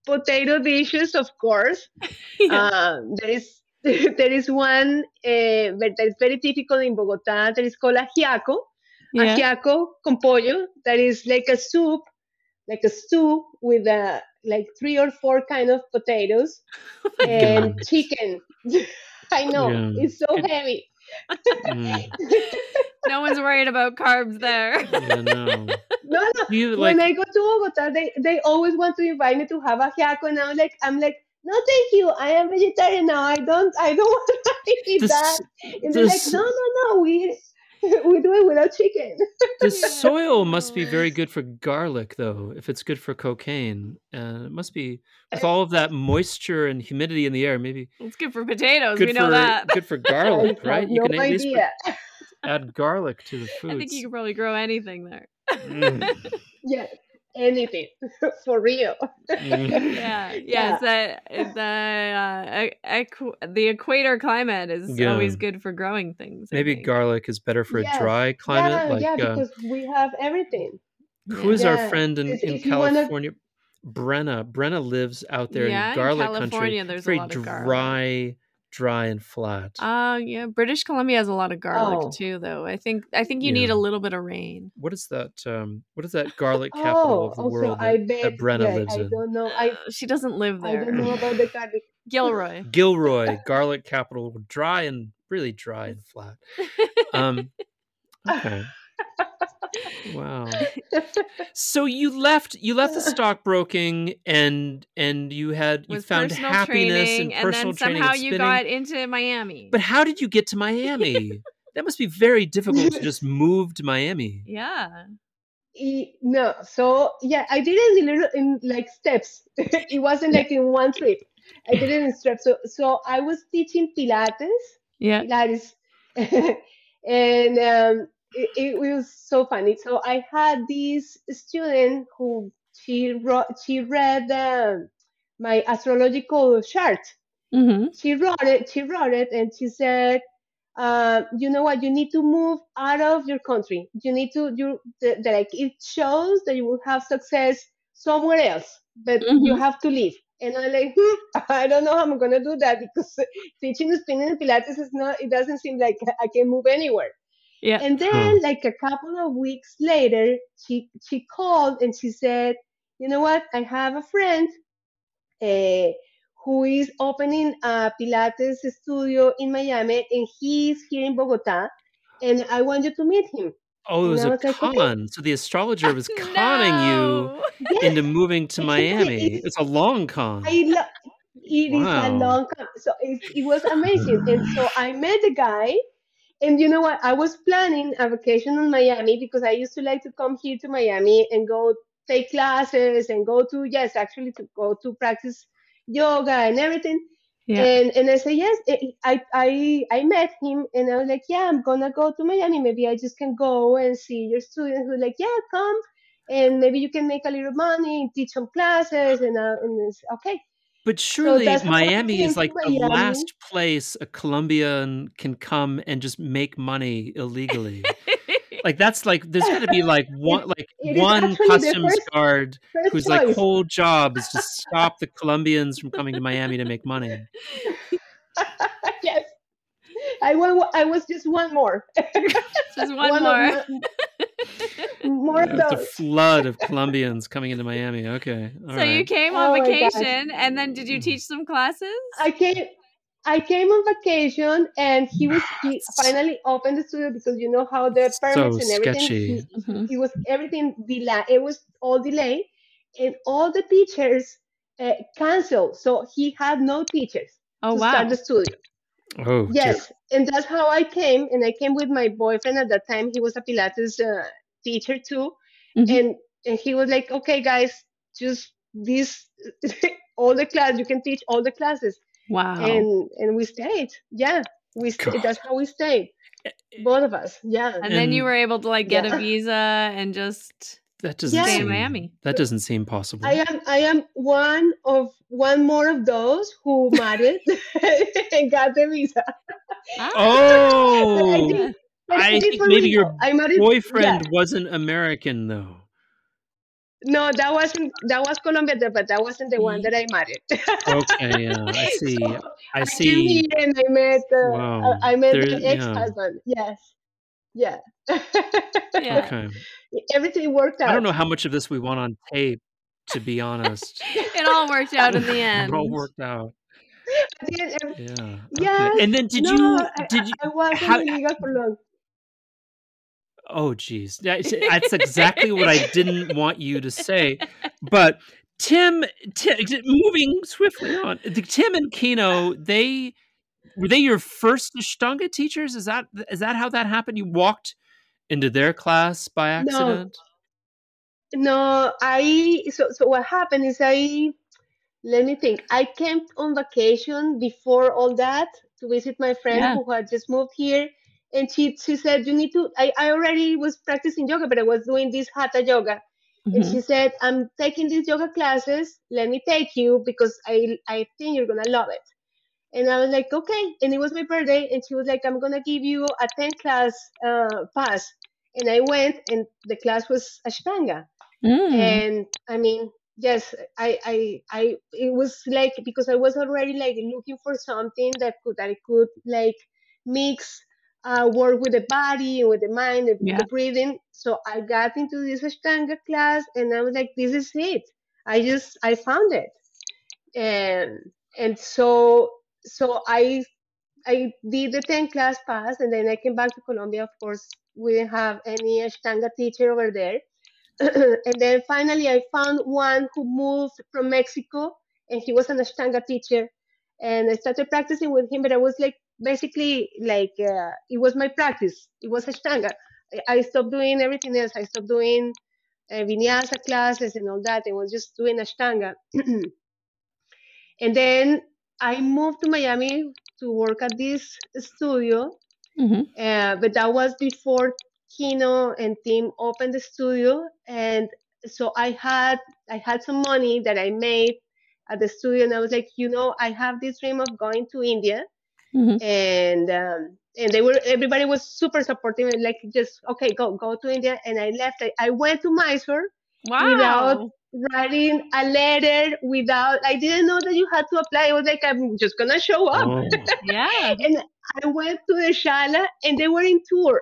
potato dishes, of course. Yeah. Um, there is there is one uh, that is very typical in Bogota. That is called ajiaco. yeah. Ajiaco con pollo. That is like a soup, like a stew with a like three or four kind of potatoes and God. chicken. I know Yeah. it's so heavy. Mm. No one's worried about carbs there. Yeah, no. No, no. You when? I go to Bogota, they, they always want to invite me to have a ajiaco, and I'm like, I'm like, no, thank you. I am vegetarian now. I don't, I don't want to eat the, that. s- And they're like, no, no, no. We we do it without chicken. the soil must be very good for garlic, though. If it's good for cocaine, and it must be with all of that moisture and humidity in the air. Maybe It's good for potatoes. good we know for that. good for garlic, right? no can at least add garlic to the food I think you can probably grow anything there. Mm. Yeah, anything for real. Mm. yeah, yeah. It's that the uh, equ- the equator climate is Yeah. always good for growing things. I Maybe think. garlic is better for Yes. a dry climate. yeah, like yeah, uh, because we have everything. who is our friend in, If- in if you wanna- California? Brenna. Brenna lives out there Yeah, in in garlic California, country. there's a very lot of garlic. dry dry and flat. Uh yeah, British Columbia has a lot of garlic Oh. too though. I think I think you need a little bit of rain. what is that? Um, what is that garlic capital Oh, of the also world I that, bet that Brenna yeah, lives I in? don't know. I she doesn't live there. I there. don't know about the garlic. Gilroy. Gilroy, garlic capital, dry and really dry and flat. Um, okay. Wow. So you left you left the stockbroking and and you had you With found personal happiness training, and personal and then training somehow and you got into Miami. But how did you get to Miami? that must be very difficult to just move to Miami. yeah. E- no, so yeah, I did it in little in like steps. it wasn't like in one trip. I did it in steps. So so I was teaching Pilates, Yeah. Pilates, and um, it, it was so funny. So I had this student who she wrote she read um, my astrological chart. Mm-hmm. she wrote it she wrote it and she said uh, you know what you need to move out of your country you need to you the, the, like it shows that you will have success somewhere else but you Mhm. have to leave and i'm like hmm, i don't know how i'm gonna do that because teaching spinning and pilates is not it doesn't seem like i can move anywhere Yeah. and then like a couple of weeks later she she called and she said you know what i have a friend uh, who is opening a Pilates studio in Miami, and he's here in Bogota, and I want you to meet him. Oh, it was a I a was like, okay. con. So the astrologer was conning you Yes, into moving to Exactly. Miami. It's- It's a long con. I lo- it is Wow. a long con. So it, it was amazing. And so I met the guy, and you know what? I was planning a vacation in Miami because I used to like to come here to Miami and go take classes and go to yes, actually to go to practice yoga and everything. Yeah. And and I said yes. I I I met him and I was like, yeah, I'm gonna go to Miami. Maybe I just can go and see your students. Who like, yeah, come, and maybe you can make a little money, teach some classes, and uh, and it's okay. But surely I Miami is like the Miami. last place a Colombian can come and just make money illegally. like that's like there's got to be like one like it is one customs first- guard First whose like whole job is to stop the Colombians from coming to Miami to make money. yes. I wa- I was just one more. Just one, of more. my- more Yeah, of the those. flood of Colombians coming into Miami. Okay. all so you came Oh on my gosh. vacation, and then did you Mm. teach some classes? I came I came on vacation and he was he finally opened the studio because you know how the So permits and everything sketchy. he- Mhm. it was everything delayed. It was all delayed, and all the teachers uh, canceled. So he had no teachers Oh to wow! start the studio. Oh, dear. Yes, and that's how I came. And I came with my boyfriend at that time. He was a Pilates uh, teacher too, Mhm. and and he was like, "Okay, guys, just this all the class. You can teach all the classes." Wow. And and we stayed. Yeah, we stayed. That's how we stayed. Both of us. Yeah. and then you were able to like get Yeah. a visa and just That doesn't Yeah. stay in seem Miami. that doesn't seem possible. I am I am one of one more of those who married and got the visa. Ah. But I oh, think, I think maybe real. your I married, boyfriend yeah. wasn't American though. No, that wasn't that was Colombia, but that wasn't the one that I married. Okay, yeah, I see. So, I I came see. here and I met uh, Wow. I I met There- the ex-husband. Yes. Yeah. Yeah. Okay. Everything worked out. I don't know how much of this we want on tape, to be honest. It all worked out in the end. It all worked out. Didn't Yeah. okay. And then did no, you did you I, I wasn't how- illegal for long. Oh geez. That- That's exactly what I didn't want you to say. But Tim, Tim moving swiftly on. The Tim and Kino, they were they your first Ashtanga teachers? Is that is that how that happened? You walked into their class by accident? No, no I so so what happened is I let me think. I came on vacation before all that to visit my friend Yeah. who had just moved here, and she she said you need to. I I already was practicing yoga, but I was doing this hatha yoga, and Mhm. she said I'm taking these yoga classes. Let me take you because I I think you're gonna love it. And I was like, okay. And it was my birthday, and she was like, I'm gonna give you a 10 class uh, pass. And I went, and the class was Ashtanga. Mm. And I mean, yes, I, I, I, it was like because I was already like looking for something that could that I could like mix uh, work with the body and with the mind, the, Yeah. the breathing. So I got into this Ashtanga class, and I was like, this is it. I just I found it, and and so so I I did the 10 class pass, and then I came back to Colombia. Of course, we didn't have any Ashtanga teacher over there. and then finally, I found one who moved from Mexico, and he was an Ashtanga teacher. And I started practicing with him, but I was like, basically, like, uh, it was my practice. It was Ashtanga. I, stopped doing everything else. I stopped doing uh, vinyasa classes and all that, I was just doing Ashtanga. and then I moved to Miami to work at this studio Mhm. uh, but that was before Kino and Tim opened the studio, and so I had I had some money that I made at the studio, and I was like, you know, I have this dream of going to India, Mhm. and um, and they were everybody was super supportive, and like just okay, go go to India, and I left. I, I went to Mysore Wow. without writing a letter, without I didn't know that you had to apply. I was like, I'm just gonna show up Oh. yeah. and I went to the Shala and they were in tour.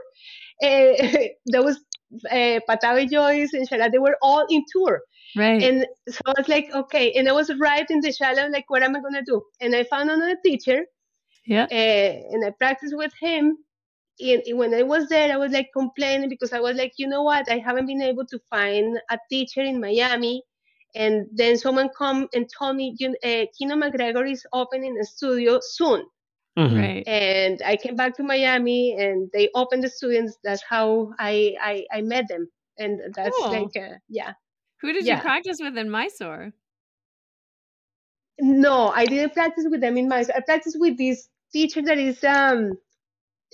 Uh, there was uh, Pattabhi Jois and Shala, they were all in tour. Right. And so I was like, okay. And I was right in the Shala, like, what am I going to do? And I found another teacher yeah. uh, and I practiced with him. And and when I was there, I was like complaining because I was like, you know what? I haven't been able to find a teacher in Miami. And then someone come and told me, you, uh, Kino MacGregor is opening a studio soon Mhm. Right. and I came back to Miami and they opened the students. That's how I I, I met them, and that's Cool. like uh, yeah. Who did yeah. you practice with in Mysore? No, I didn't practice with them in Mysore. I practiced with this teacher that is um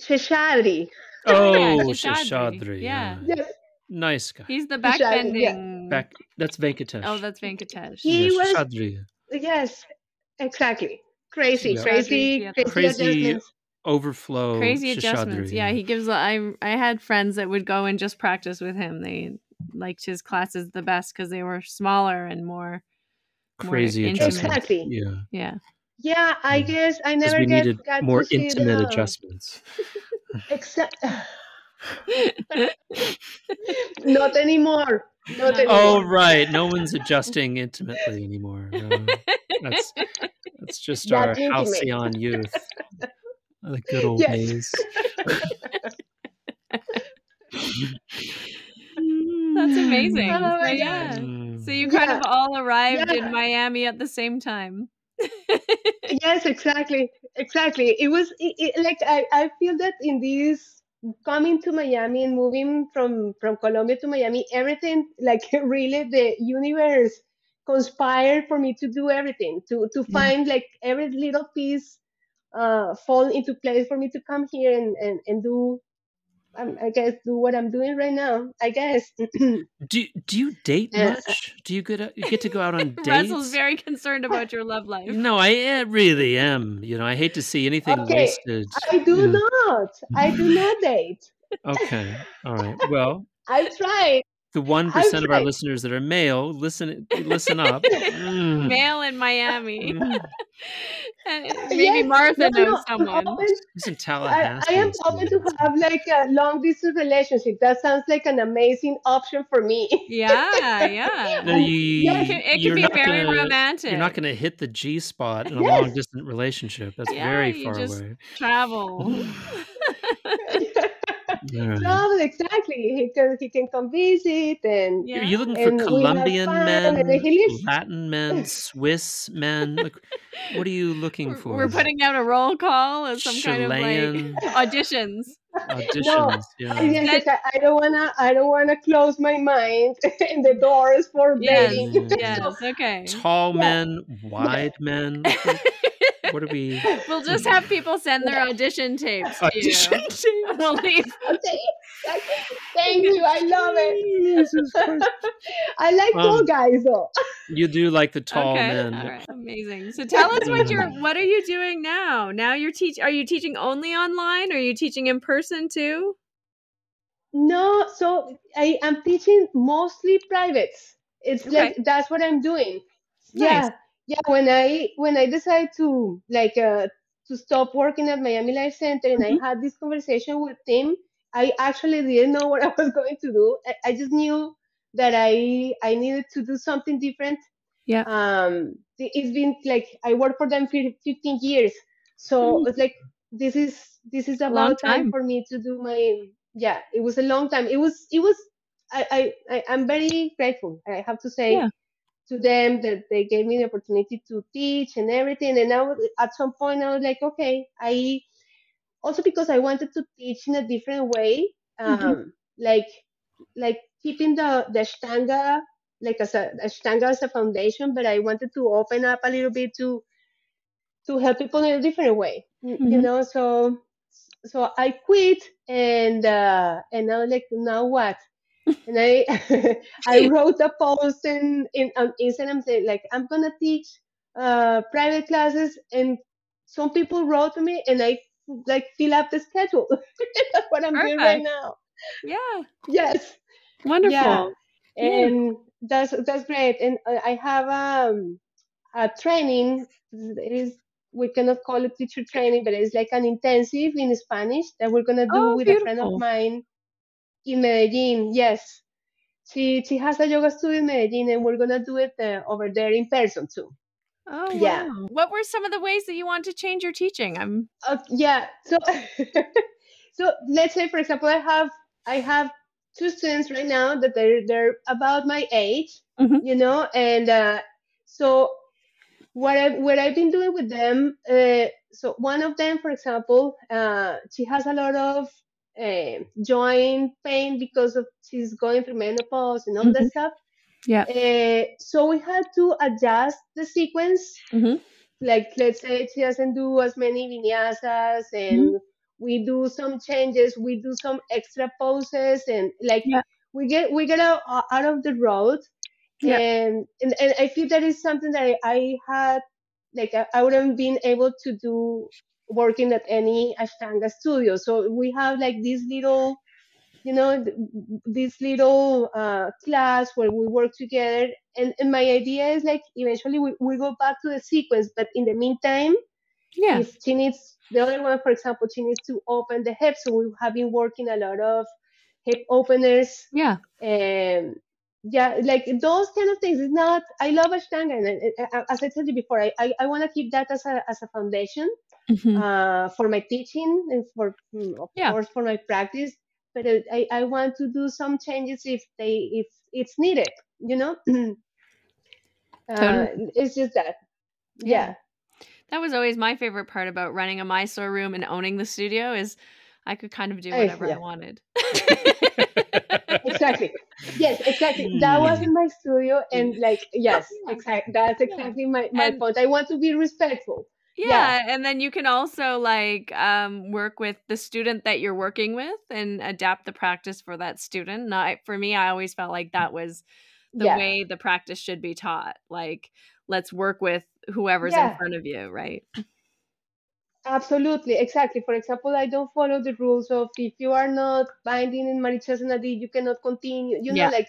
Sheshadri. Oh, Yeah, Sheshadri. Sheshadri. Yeah. Yeah. Yes, Nice guy. He's the Sheshadri, yeah. Back. That's Venkatesh. Oh, that's Venkatesh. He yeah, was- Sheshadri. yes, exactly. Crazy, Yeah. crazy, Sheshadri's crazy, Crazy. Overflow. Crazy Sheshadri, adjustments. Yeah, he gives. I I had friends that would go and just practice with him. They liked his classes the best because they were smaller and more. more crazy intimate. adjustments. Exactly. Yeah. Yeah. Yeah, I guess I Because never we get needed got more to see intimate the, adjustments. Except not anymore. Not Not anymore. Oh right, no one's adjusting intimately anymore. No. That's that's just That our intimate. halcyon youth. The good old Yes. days. That's amazing. Oh so, yeah. Mm. So you kind Yeah. of all arrived Yeah. in Miami at the same time. Yes exactly exactly it was it, it- like I, I feel that in this coming to miami and moving from from colombia to miami everything like really the universe conspired for me to do everything to to Yeah. find like every little piece uh fall into place for me to come here and and, and do um, i guess do what i'm doing right now i guess Do do you date much? Do you get you get to go out on dates? Russell's very concerned about your love life. No, I really am. You know, I hate to see anything Okay, wasted. i do Yeah. not i do not date Okay, all right. Well, i've tried the one percent of our listeners that are male, listen, listen up. Mm. Male in Miami. Mm. Maybe Yes, Martha no, no, knows I'm someone. open- He's in Tallahassee. I am or open to have like a long distance relationship. That sounds like an amazing option for me. Yeah, yeah. No, you, Yes. It can, it you're can be very gonna, romantic. You're not going to hit the G spot in a Yes. long distance relationship. That's Yeah, very you far just- away. travel. All right. no, exactly. He can he can come visit and Yeah. Are you looking for Colombian men, and he lives- Latin men, Swiss men? Like, what are you looking We're, for? we're putting out a roll call as some kind of like auditions. auditions. yeah. I, yes, I, I don't wanna I don't wanna close my mind and the doors for Yes, dating. yes, okay. Tall Yeah. men, wide men. What are we? We'll just have people send their audition tapes to you. Audition tapes? We'll leave. Okay. Thank you. I love it. Jesus I like tall Um, guys though. You do like the tall okay. men. All right. Amazing. So tell us what you're what are you doing now? Now you're teach are you teaching only online? Are you teaching in person too? No, so I am teaching mostly privates. it's Okay. like that's what i'm doing Nice. yeah yeah when i when i decided to like uh to stop working at miami life center and Mhm. i had this conversation with tim i actually didn't know what i was going to do i, I just knew that i i needed to do something different Yeah. um it- it's been like i worked for them for 15 years so Mm. it's like this is this is A long about time time. for me to do my yeah it was a long time it was it was i i, I i'm very grateful i have to say Yeah. To them that they gave me the opportunity to teach and everything. And now at some point i was like okay i also because i wanted to teach in a different way um Mhm. like like keeping the the ashtanga like as a ashtanga as a foundation but i wanted to open up a little bit to to help people in a different way y- you know? So so i quit and uh and i was like now what and i i wrote a post in in on instagram saying like i'm gonna teach uh private classes and some people wrote to me and i like fill up the schedule. That's what i'm doing right now. Yeah. yes. Wonderful. Yeah. and that's that's great. And i have um a training. It is we cannot call it teacher training but it's like an intensive in spanish that we're gonna do Oh, with a friend of mine in medellin yes she she has a yoga studio in medellin and we're gonna do it uh, over there in person too Oh, yeah wow. What were some of the ways that you want to change your teaching? I'm uh, yeah so so let's say for example i have i have two students right now that they're they're about my age Mhm. you know and uh, so what I what I've been doing with them. Uh, so one of them, for example, uh, she has a lot of uh, joint pain because of she's going through menopause and all Mhm. that stuff. Yeah. Uh, so we had to adjust the sequence. Mhm. Like let's say she doesn't do as many vinyasas, and Mhm. we do some changes. We do some extra poses, and like Yeah. we get we get out, out of the road Yeah. and, and and I feel that is something that I, I had like I, I wouldn't been able to do working at any Ashtanga studio. So we have like this little, you know, this little uh, class where we work together. And, and my idea is like eventually we, we go back to the sequence, but in the meantime, Yeah. if she needs the other one, for example, she needs to open the hip. So we have been working a lot of hip openers Yeah. and yeah like those kind of things it's not i love ashtanga and uh, uh, as i told you before i i, I want to keep that as a as a foundation Mhm. uh for my teaching and for mm, of Yeah. course for my practice but uh, i i want to do some changes if they if it's needed you know uh Totally. it's just that Yeah. yeah That was always my favorite part about running a Mysore room and owning the studio is I could kind of do I- whatever I yeah wanted. exactly yes exactly that was Hmm. in my studio and like yes exactly that's exactly my my And point i want to be respectful yeah yeah, and then you can also like um work with the student that you're working with and adapt the practice for that student. Not for me, I always felt like that was the yeah way the practice should be taught. Like let's work with whoever's in front of you, right? Absolutely, exactly. For example, I don't follow the rules of if you are not binding in Marichas you cannot continue. You know, like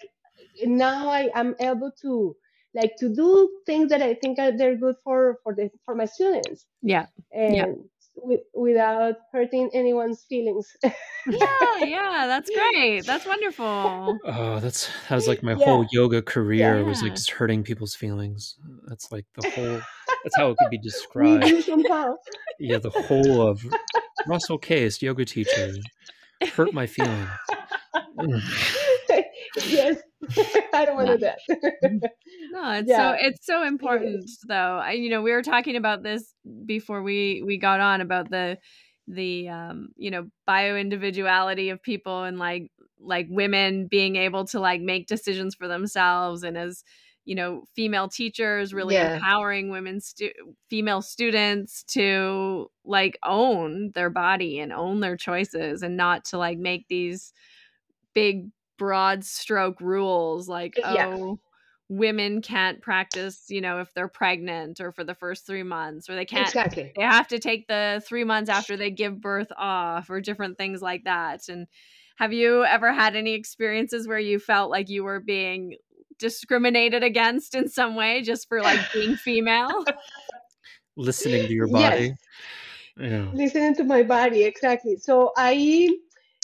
now I am able to like to do things that I think are they're good for for the for my students Yeah. Yeah. and with, without hurting anyone's feelings. Yeah, yeah, that's great. That's wonderful. Oh, that's that was like my yeah, whole yoga career was like just hurting people's feelings. That's like the whole. That's how it could be described. Yeah, the whole of Russell Case, yoga teacher, hurt my feelings. Yes, I don't want to do that. No, it's so it's so it important though. I you know, we were talking about this before we we got on about the the um, you know, bio individuality of people and like like women being able to like make decisions for themselves and as you know, female teachers really Yeah, empowering women stu- female students to like own their body and own their choices and not to like make these big broad stroke rules like yeah, oh women can't practice you know if they're pregnant or for the first three months or they can't exactly. they have to take the three months after they give birth off or different things like that and have you ever had any experiences where you felt like you were being discriminated against in some way just for like being female? Listening to your Yes. body. Yeah. listening to my body exactly so i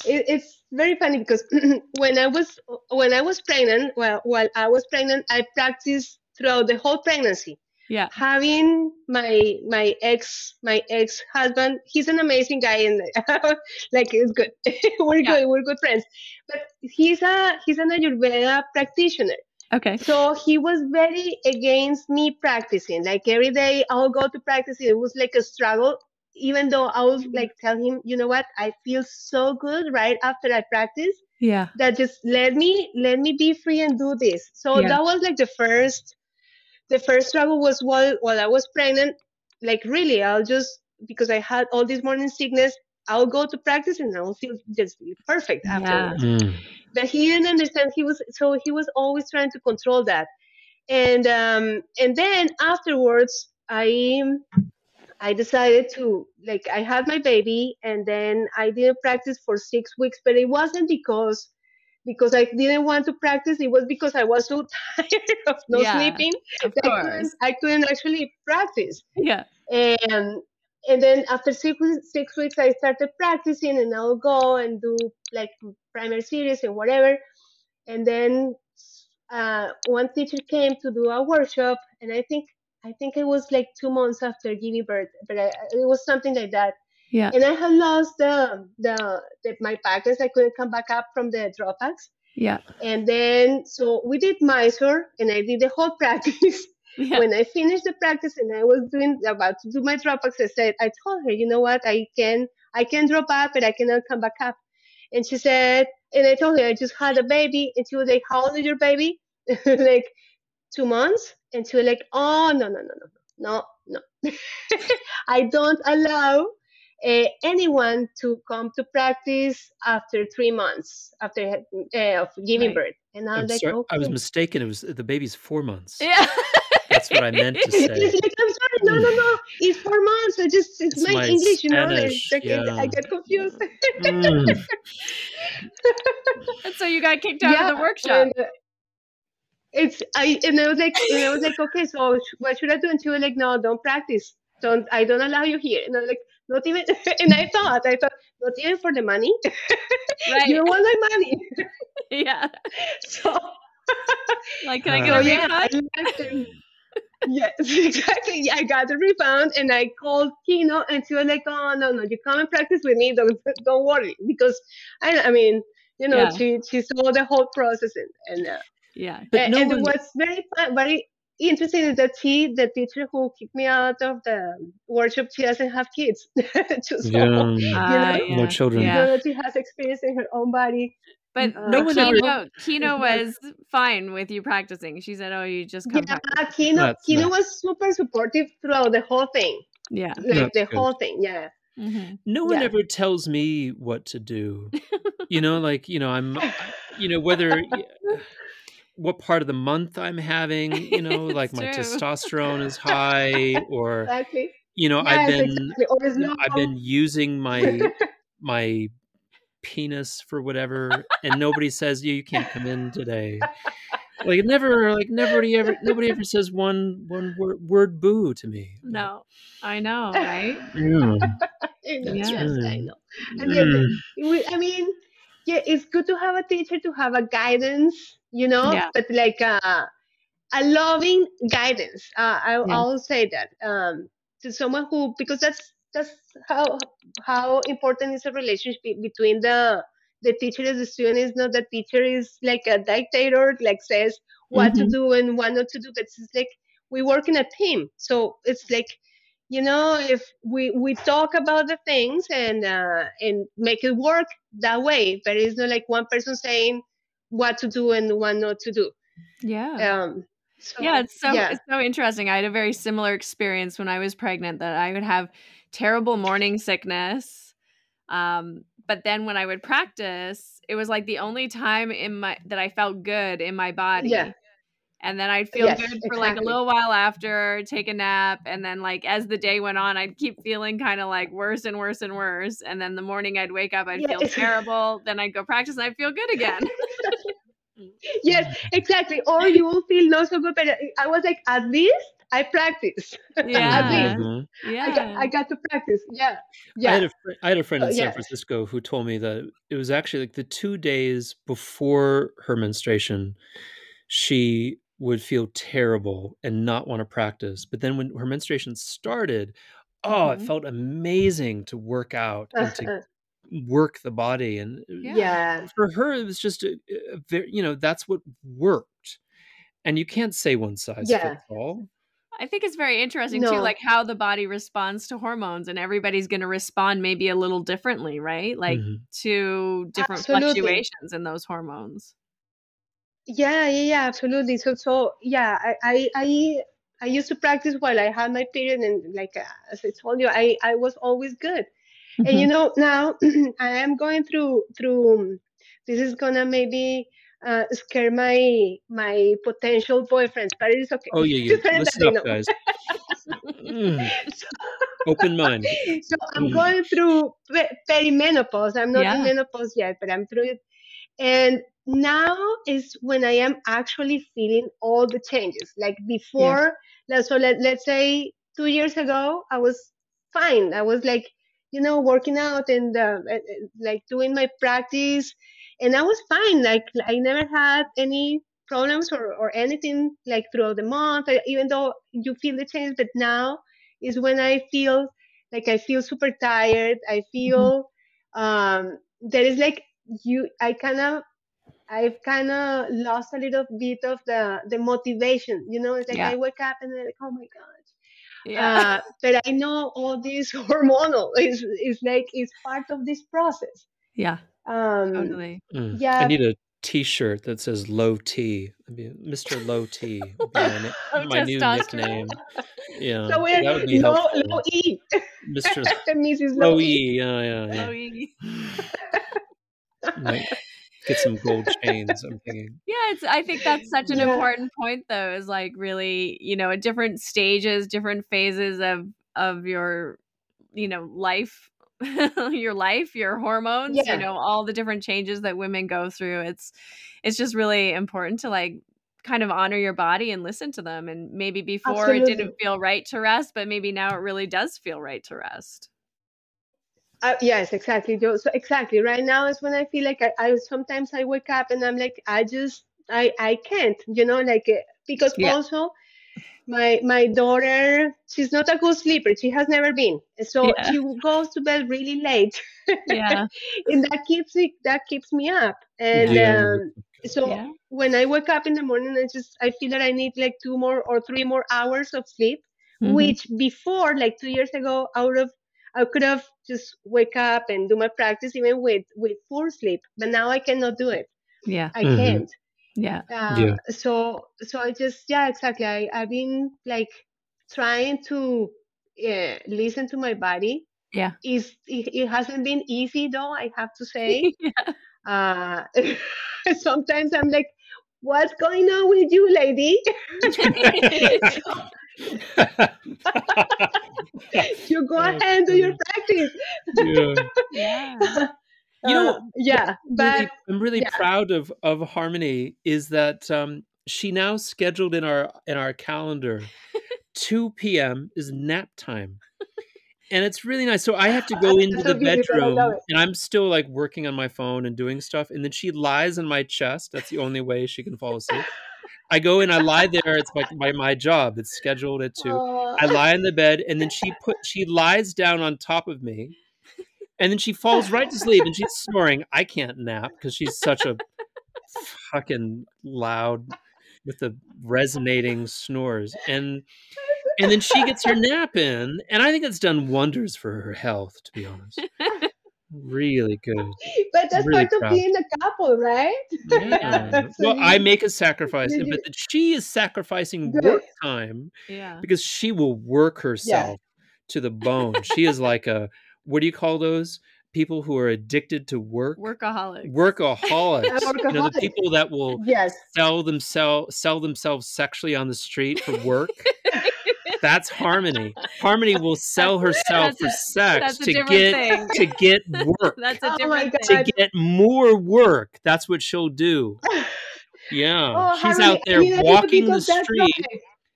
it, it's very funny because when i was when i was pregnant well while i was pregnant i practiced throughout the whole pregnancy Yeah. having my my ex my ex husband he's an amazing guy and like it's good we're Yeah. good we're good friends but he's a he's an ayurveda practitioner Okay. so he was very against me practicing. Like every day I'll go to practice. It was like a struggle, even though I was like tell him, you know what, I feel so good right after I practice Yeah. that just let me let me be free and do this. So Yeah. that was like the first the first struggle was while while I was pregnant. Like really, I'll just because I had all this morning sickness, I'll go to practice and I'll feel just perfect Yeah. afterwards Mm. but he didn't understand he was so he was always trying to control that and um and then afterwards i i decided to like i had my baby and then i didn't practice for six weeks but it wasn't because because i didn't want to practice it was because i was so tired of not Yeah, sleeping Of I course. couldn't, I couldn't actually practice Yeah. and and then after six weeks, six weeks I started practicing and I'll go and do like primary series and whatever and then uh, one teacher came to do a workshop and I think I think it was like two months after giving birth but I, it was something like that Yeah. and I had lost the the, the my packets I couldn't come back up from the dropbacks Yeah. and then so we did Mysore and I did the whole practice Yeah. when I finished the practice and I was doing about to do my dropbacks, I said, I told her, you know what, I can I can drop up, but I cannot come back up. And she said, and I told her I just had a baby, and she was like, How old is your baby? like two months, and she was like, Oh no no no no no no, I don't allow. Uh, anyone to come to practice after three months after uh, of giving Right. birth, and I I'm was like, sorry. I was mistaken. It was the baby's four months. Yeah. That's what I meant to say. It's like, I'm sorry, no, no, no. It's four months. I just, it's, It's my, my English, you know. Spanish, Like, I, get, yeah. I get confused. Mm. And so you got kicked out of the workshop. and, uh, it's I and I was like, and I was like, okay, so what should I do? And she was like, no, don't practice. Don't. I don't allow you here. And I was like, not even. And I thought, I thought, not even for the money. Right. you don't want my money. yeah. So. Like, can I Uh, get So a yeah, refund? left. Yes, exactly. Yeah, I got the refund and I called Kino and she was like, "Oh no, no, you come and practice with me. Don't don't worry." Because I, I mean, you know, Yeah. she she saw the whole process and and, uh, Yeah. But and, no and one- what's very fun, very interesting is that she, the teacher who kicked me out of the workshop, she doesn't have kids. so, Yeah. Ah, know? yeah. No children. you Yeah. know she has experience in her own body. But Uh, No one ever- Kino, Kino was fine with you practicing. She said, "Oh, you just come Yeah, practice." Kino, That's Kino nice. was super supportive throughout the whole thing, Yeah. like That's the good. whole thing. Yeah. hmm No one Yeah. ever tells me what to do. You know, like, you know, I'm, you know, whether what part of the month I'm having, you know, like It's my true. testosterone is high or, Exactly. you know, I've been, exactly. Or it's you know, long. I've been using my, my penis for whatever and nobody says, yeah, you can't come in today. Like never, like nobody ever, nobody ever says one, one word, word boo to me. No, I know, right? Yeah. I know, That's yes, I know. And yet, Mm. we- I mean, yeah, it's good to have a teacher to have a guidance, you know, Yeah. but like a, a loving guidance. Uh, I, Yeah. I'll say that um, to someone who, because that's that's how how important is a relationship between the the teacher and the student. Is not the teacher is like a dictator, like says what Mhm. to do and what not to do, but it's like we work in a team. So it's like you know if we we talk about the things and uh, and make it work that way but it's not like one person saying what to do and what not to do Yeah. um so, yeah, it's so yeah. it's so interesting. I had a very similar experience when I was pregnant that I would have terrible morning sickness. Um, but then when I would practice, it was like the only time in my that I felt good in my body. Yeah. And then I'd feel Yes, good for like a little while after, take a nap, and then like as the day went on, I'd keep feeling kind of like worse and worse and worse. And then the morning I'd wake up, I'd Yeah, feel terrible. Then I'd go practice and I'd feel good again. yes, exactly. Or you will feel not so good. But I was like, at least I practice. Yeah. at least Mhm. Yeah. I got, I got to practice. Yeah, I had yeah, a fr- I had a friend Oh, in San yeah. Francisco who told me that it was actually like the two days before her menstruation, she would feel terrible and not want to practice. But then when her menstruation started, oh, it Mhm. felt amazing to work out and to work the body. And Yeah. yeah, for her, it was just a, a very, you know, that's what worked. And you can't say one size Yeah. fits all. I think it's very interesting too, like how the body responds to hormones, and everybody's going to respond maybe a little differently, right? Like Mhm. to different Absolutely. fluctuations in those hormones. Yeah, yeah, yeah, absolutely. So, so yeah, I, I, I, I used to practice while I had my period, and like uh, as I told you, I, I was always good. And Mm-hmm. you know, now I am going through through. This is gonna maybe uh, scare my my potential boyfriends, but it is okay. Oh, yeah, yeah. Listen up, know. guys. Mm. So- Open mind. so I'm Mhm. going through pe- perimenopause. I'm not Yeah. in menopause yet, but I'm through it. And now is when I am actually feeling all the changes. Like before, like, so let, let's say two years ago, I was fine. I was like, you know, working out and uh, uh, uh, like doing my practice, and I was fine. Like I never had any problems or, or anything like throughout the month, even though you feel the change. But now is when I feel like I feel super tired. I feel um, there is like you. I kind of I've kind of lost a little bit of the the motivation. You know, it's like Yeah. I wake up and I'm like, oh my god. Yeah. Uh, but I know all this hormonal is is like it's part of this process. yeah. Um, Totally. Mm. I need a T-shirt that says "Low T." I'd Mr. Low T. my, my new nickname. Yeah, so we're that would be low, helpful. low E, Mr. Mrs. Low Low E. E. Yeah, yeah, yeah. Oh, yeah. Might get some gold chains. I'm thinking. Yeah, it's I think that's such an Yeah. important point though, is like really, you know, at different stages, different phases of of your, you know, life your life, your hormones, Yeah. you know, all the different changes that women go through. It's it's just really important to like kind of honor your body and listen to them and maybe before it didn't feel right to rest, but maybe now it really does feel right to rest. Uh, yes, exactly. Jo- So exactly. Right now is when I feel like I, I sometimes I wake up and I'm like I just I I can't. You know, like uh, because Yeah. also my my daughter she's not a good sleeper. She has never been. So Yeah. she goes to bed really late. Yeah. and that keeps me that keeps me up. And Yeah. um, so Yeah. when I wake up in the morning, I just I feel that I need like two more or three more hours of sleep, Mhm. which before like two years ago, I would have I could have just wake up and do my practice even with with full sleep, but now I cannot do it. Yeah. I Mhm. can't. Yeah. Uh, Yeah. So so I just yeah exactly. I I've been like trying to uh, listen to my body. Yeah. Is it, it hasn't been easy though. I have to say. yeah. Uh, sometimes I'm like, what's going on with you, lady? you go Oh, ahead and do your practice. yeah. yeah. You know, Uh, yeah, really, I'm really yeah. proud of of Harmony is that um, she now scheduled in our in our calendar 2 p.m. is nap time. And it's really nice. So I have to go into so the bedroom and I'm still like working on my phone and doing stuff. And then she lies on my chest. That's the only way she can fall asleep. I go and I lie there. It's like my, my job. It's scheduled at two. I lie in the bed and then she put she lies down on top of me. And then she falls right to sleep and she's snoring. I can't nap because she's such a fucking loud with the resonating snores. And and then she gets her nap in, and I think it's done wonders for her health, to be honest. Really good. but that's really part of proud. being a couple, right? Yeah. So well, I make a sacrifice, you- but that she is sacrificing Good. work time Yeah. because she will work herself to the bone. She is like a what do you call those people who are addicted to work? workaholics Workaholics. You know, the people that will Yes. sell themselves sell themselves sexually on the street for work. That's Harmony. Harmony will sell herself That's for a- sex to get thing. to get work. That's a Oh my different God. to get more work. That's what she'll do. Yeah, Oh, she's Harmony, out there need a walking the street.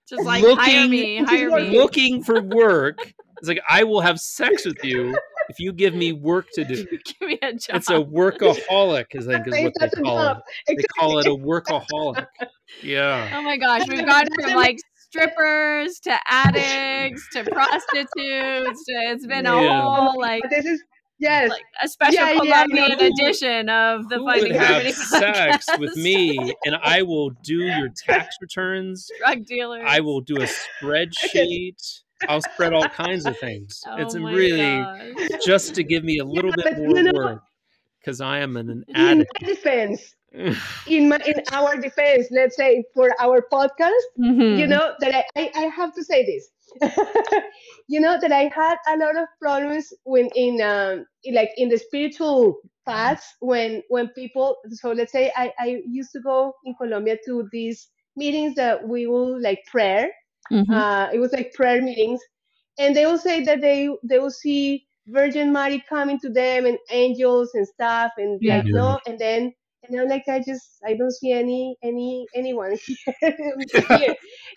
Just like hire looking- me, hire me. looking for work. It's like I will have sex with you if you give me work to do. Give me a job. It's a workaholic, I think, is what they call it. They call it a workaholic. Yeah. Oh my gosh, we've gone from like strippers to addicts to prostitutes. To, it's been a whole like This is yes. like a special Yeah, yeah, Colombian yeah. edition of the Who Finding would Harmony have sex with me and I will do your tax returns. Drug dealers. I will do a spreadsheet. I'll spread all kinds of things. Oh it's really gosh. just to give me a little bit more you know- work because I am an, an In addict. my defense, in my in our defense, let's say for our podcast, Mhm. you know that I, I, I have to say this. you know that I had a lot of problems when in um like in the spiritual paths when when people so let's say I, I used to go in Colombia to these meetings that we will like prayer. Mhm. Uh, it was like prayer meetings, and they will say that they they will see Virgin Mary coming to them and angels and stuff, and Yeah. like no, and then and I'm like I just I don't see any any anyone here.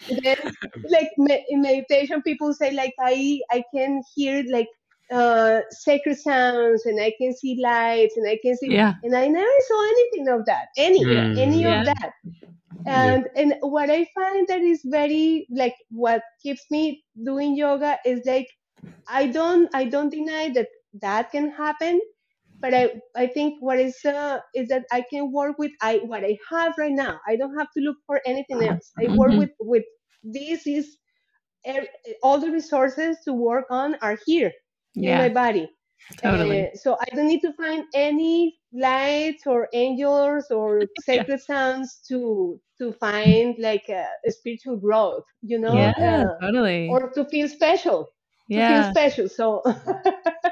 And then like me- in meditation, people say like I I can hear like uh sacred sounds and I can see lights and I can see Yeah. and I never saw anything of that any Mm. any Yeah. of that and and what i find that is very like what keeps me doing yoga is like i don't i don't deny that that can happen but i i think what is uh, is that i can work with i what i have right now i don't have to look for anything else i work Mhm. with with this is all the resources to work on are here in my body totally. uh, so I don't need to find any lights or angels or sacred sounds to to find like a, a spiritual growth, you know, yeah, uh, totally. or to feel special. To feel yeah, special. So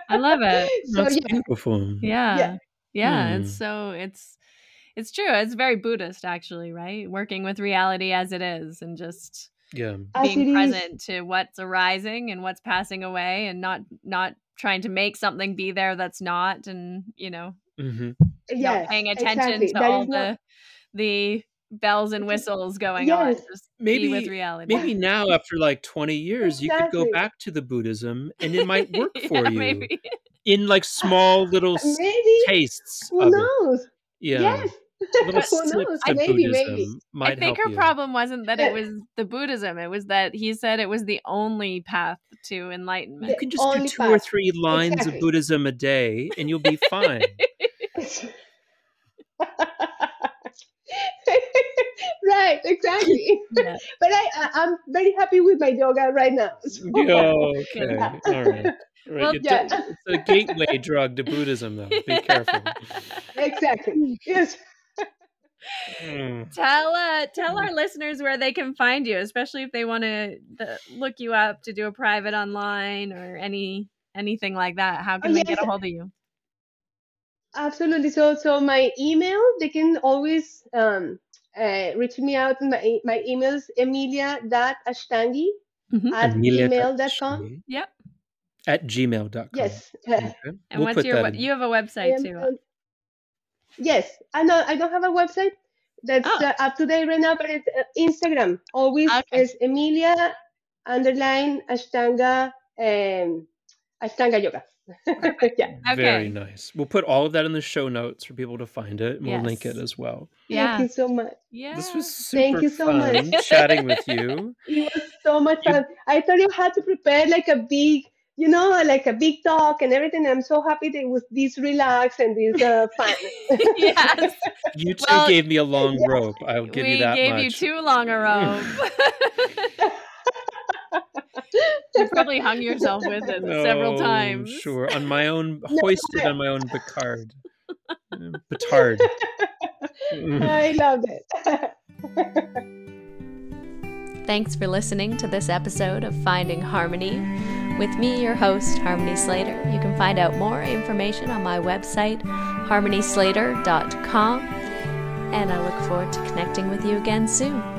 I love it. so That's yeah, beautiful. Yeah. Yeah. Yeah. Hmm. It's so it's it's true. It's very Buddhist actually, right? Working with reality as it is and just Yeah. as it being is. present to what's arising and what's passing away and not not trying to make something be there that's not and you know hmm Yes, not paying attention exactly. to That all the not- the bells and whistles going on Yes. just be with Maybe reality maybe now after like 20 years you could go back to the Buddhism and it might work Yeah, for you maybe. in like small little Maybe tastes who knows? Yeah. Yes. Of Maybe, maybe. I think her you. problem wasn't that it was the Buddhism. It was that he said it was the only path to enlightenment. You can just do two or three lines Exactly. of Buddhism a day and you'll be fine. right, exactly. Yeah. But I, I I'm very happy with my yoga right now. So, Yeah, okay. Yeah. All right. Right, Well, it yeah. do- It's a gateway drug to Buddhism, though. Be careful. exactly. Yes. Mm. tell uh tell our listeners where they can find you, especially if they want to look you up to do a private online or any anything like that. How can Oh, they get a hold of you? Absolutely. So, so my email, they can always um, uh, reach me out. My, my email is emilia.ashtangi Mhm. at Amelia gmail.com. Takashimi Yep. At gmail.com. Yes. Okay. And We'll what's your that you have a website am, too. um, yes. I know I don't have a website that's Oh. uh, up to date right now, but it's uh, Instagram. Always Okay. is Emilia underline Ashtanga um, Ashtanga Yoga. yeah. Very Okay. nice. We'll put all of that in the show notes for people to find it. and We'll link it as well. Yeah. Thank you so much. Yeah. This was super Thank you so fun much. chatting with you. It was so much You- fun. I thought you had to prepare like a big, you know, like a big talk and everything. I'm so happy that it was this relaxed and this uh, fun. yes. You two Well, gave me a long yes. rope. I'll give you that We gave much. you too long a rope. You probably hung yourself with it several Oh, times. Sure. On my own, hoisted on my own Picard. Petard. I love it. Thanks for listening to this episode of Finding Harmony. With me, your host, Harmony Slater. You can find out more information on my website, harmonyslater.com, and I look forward to connecting with you again soon.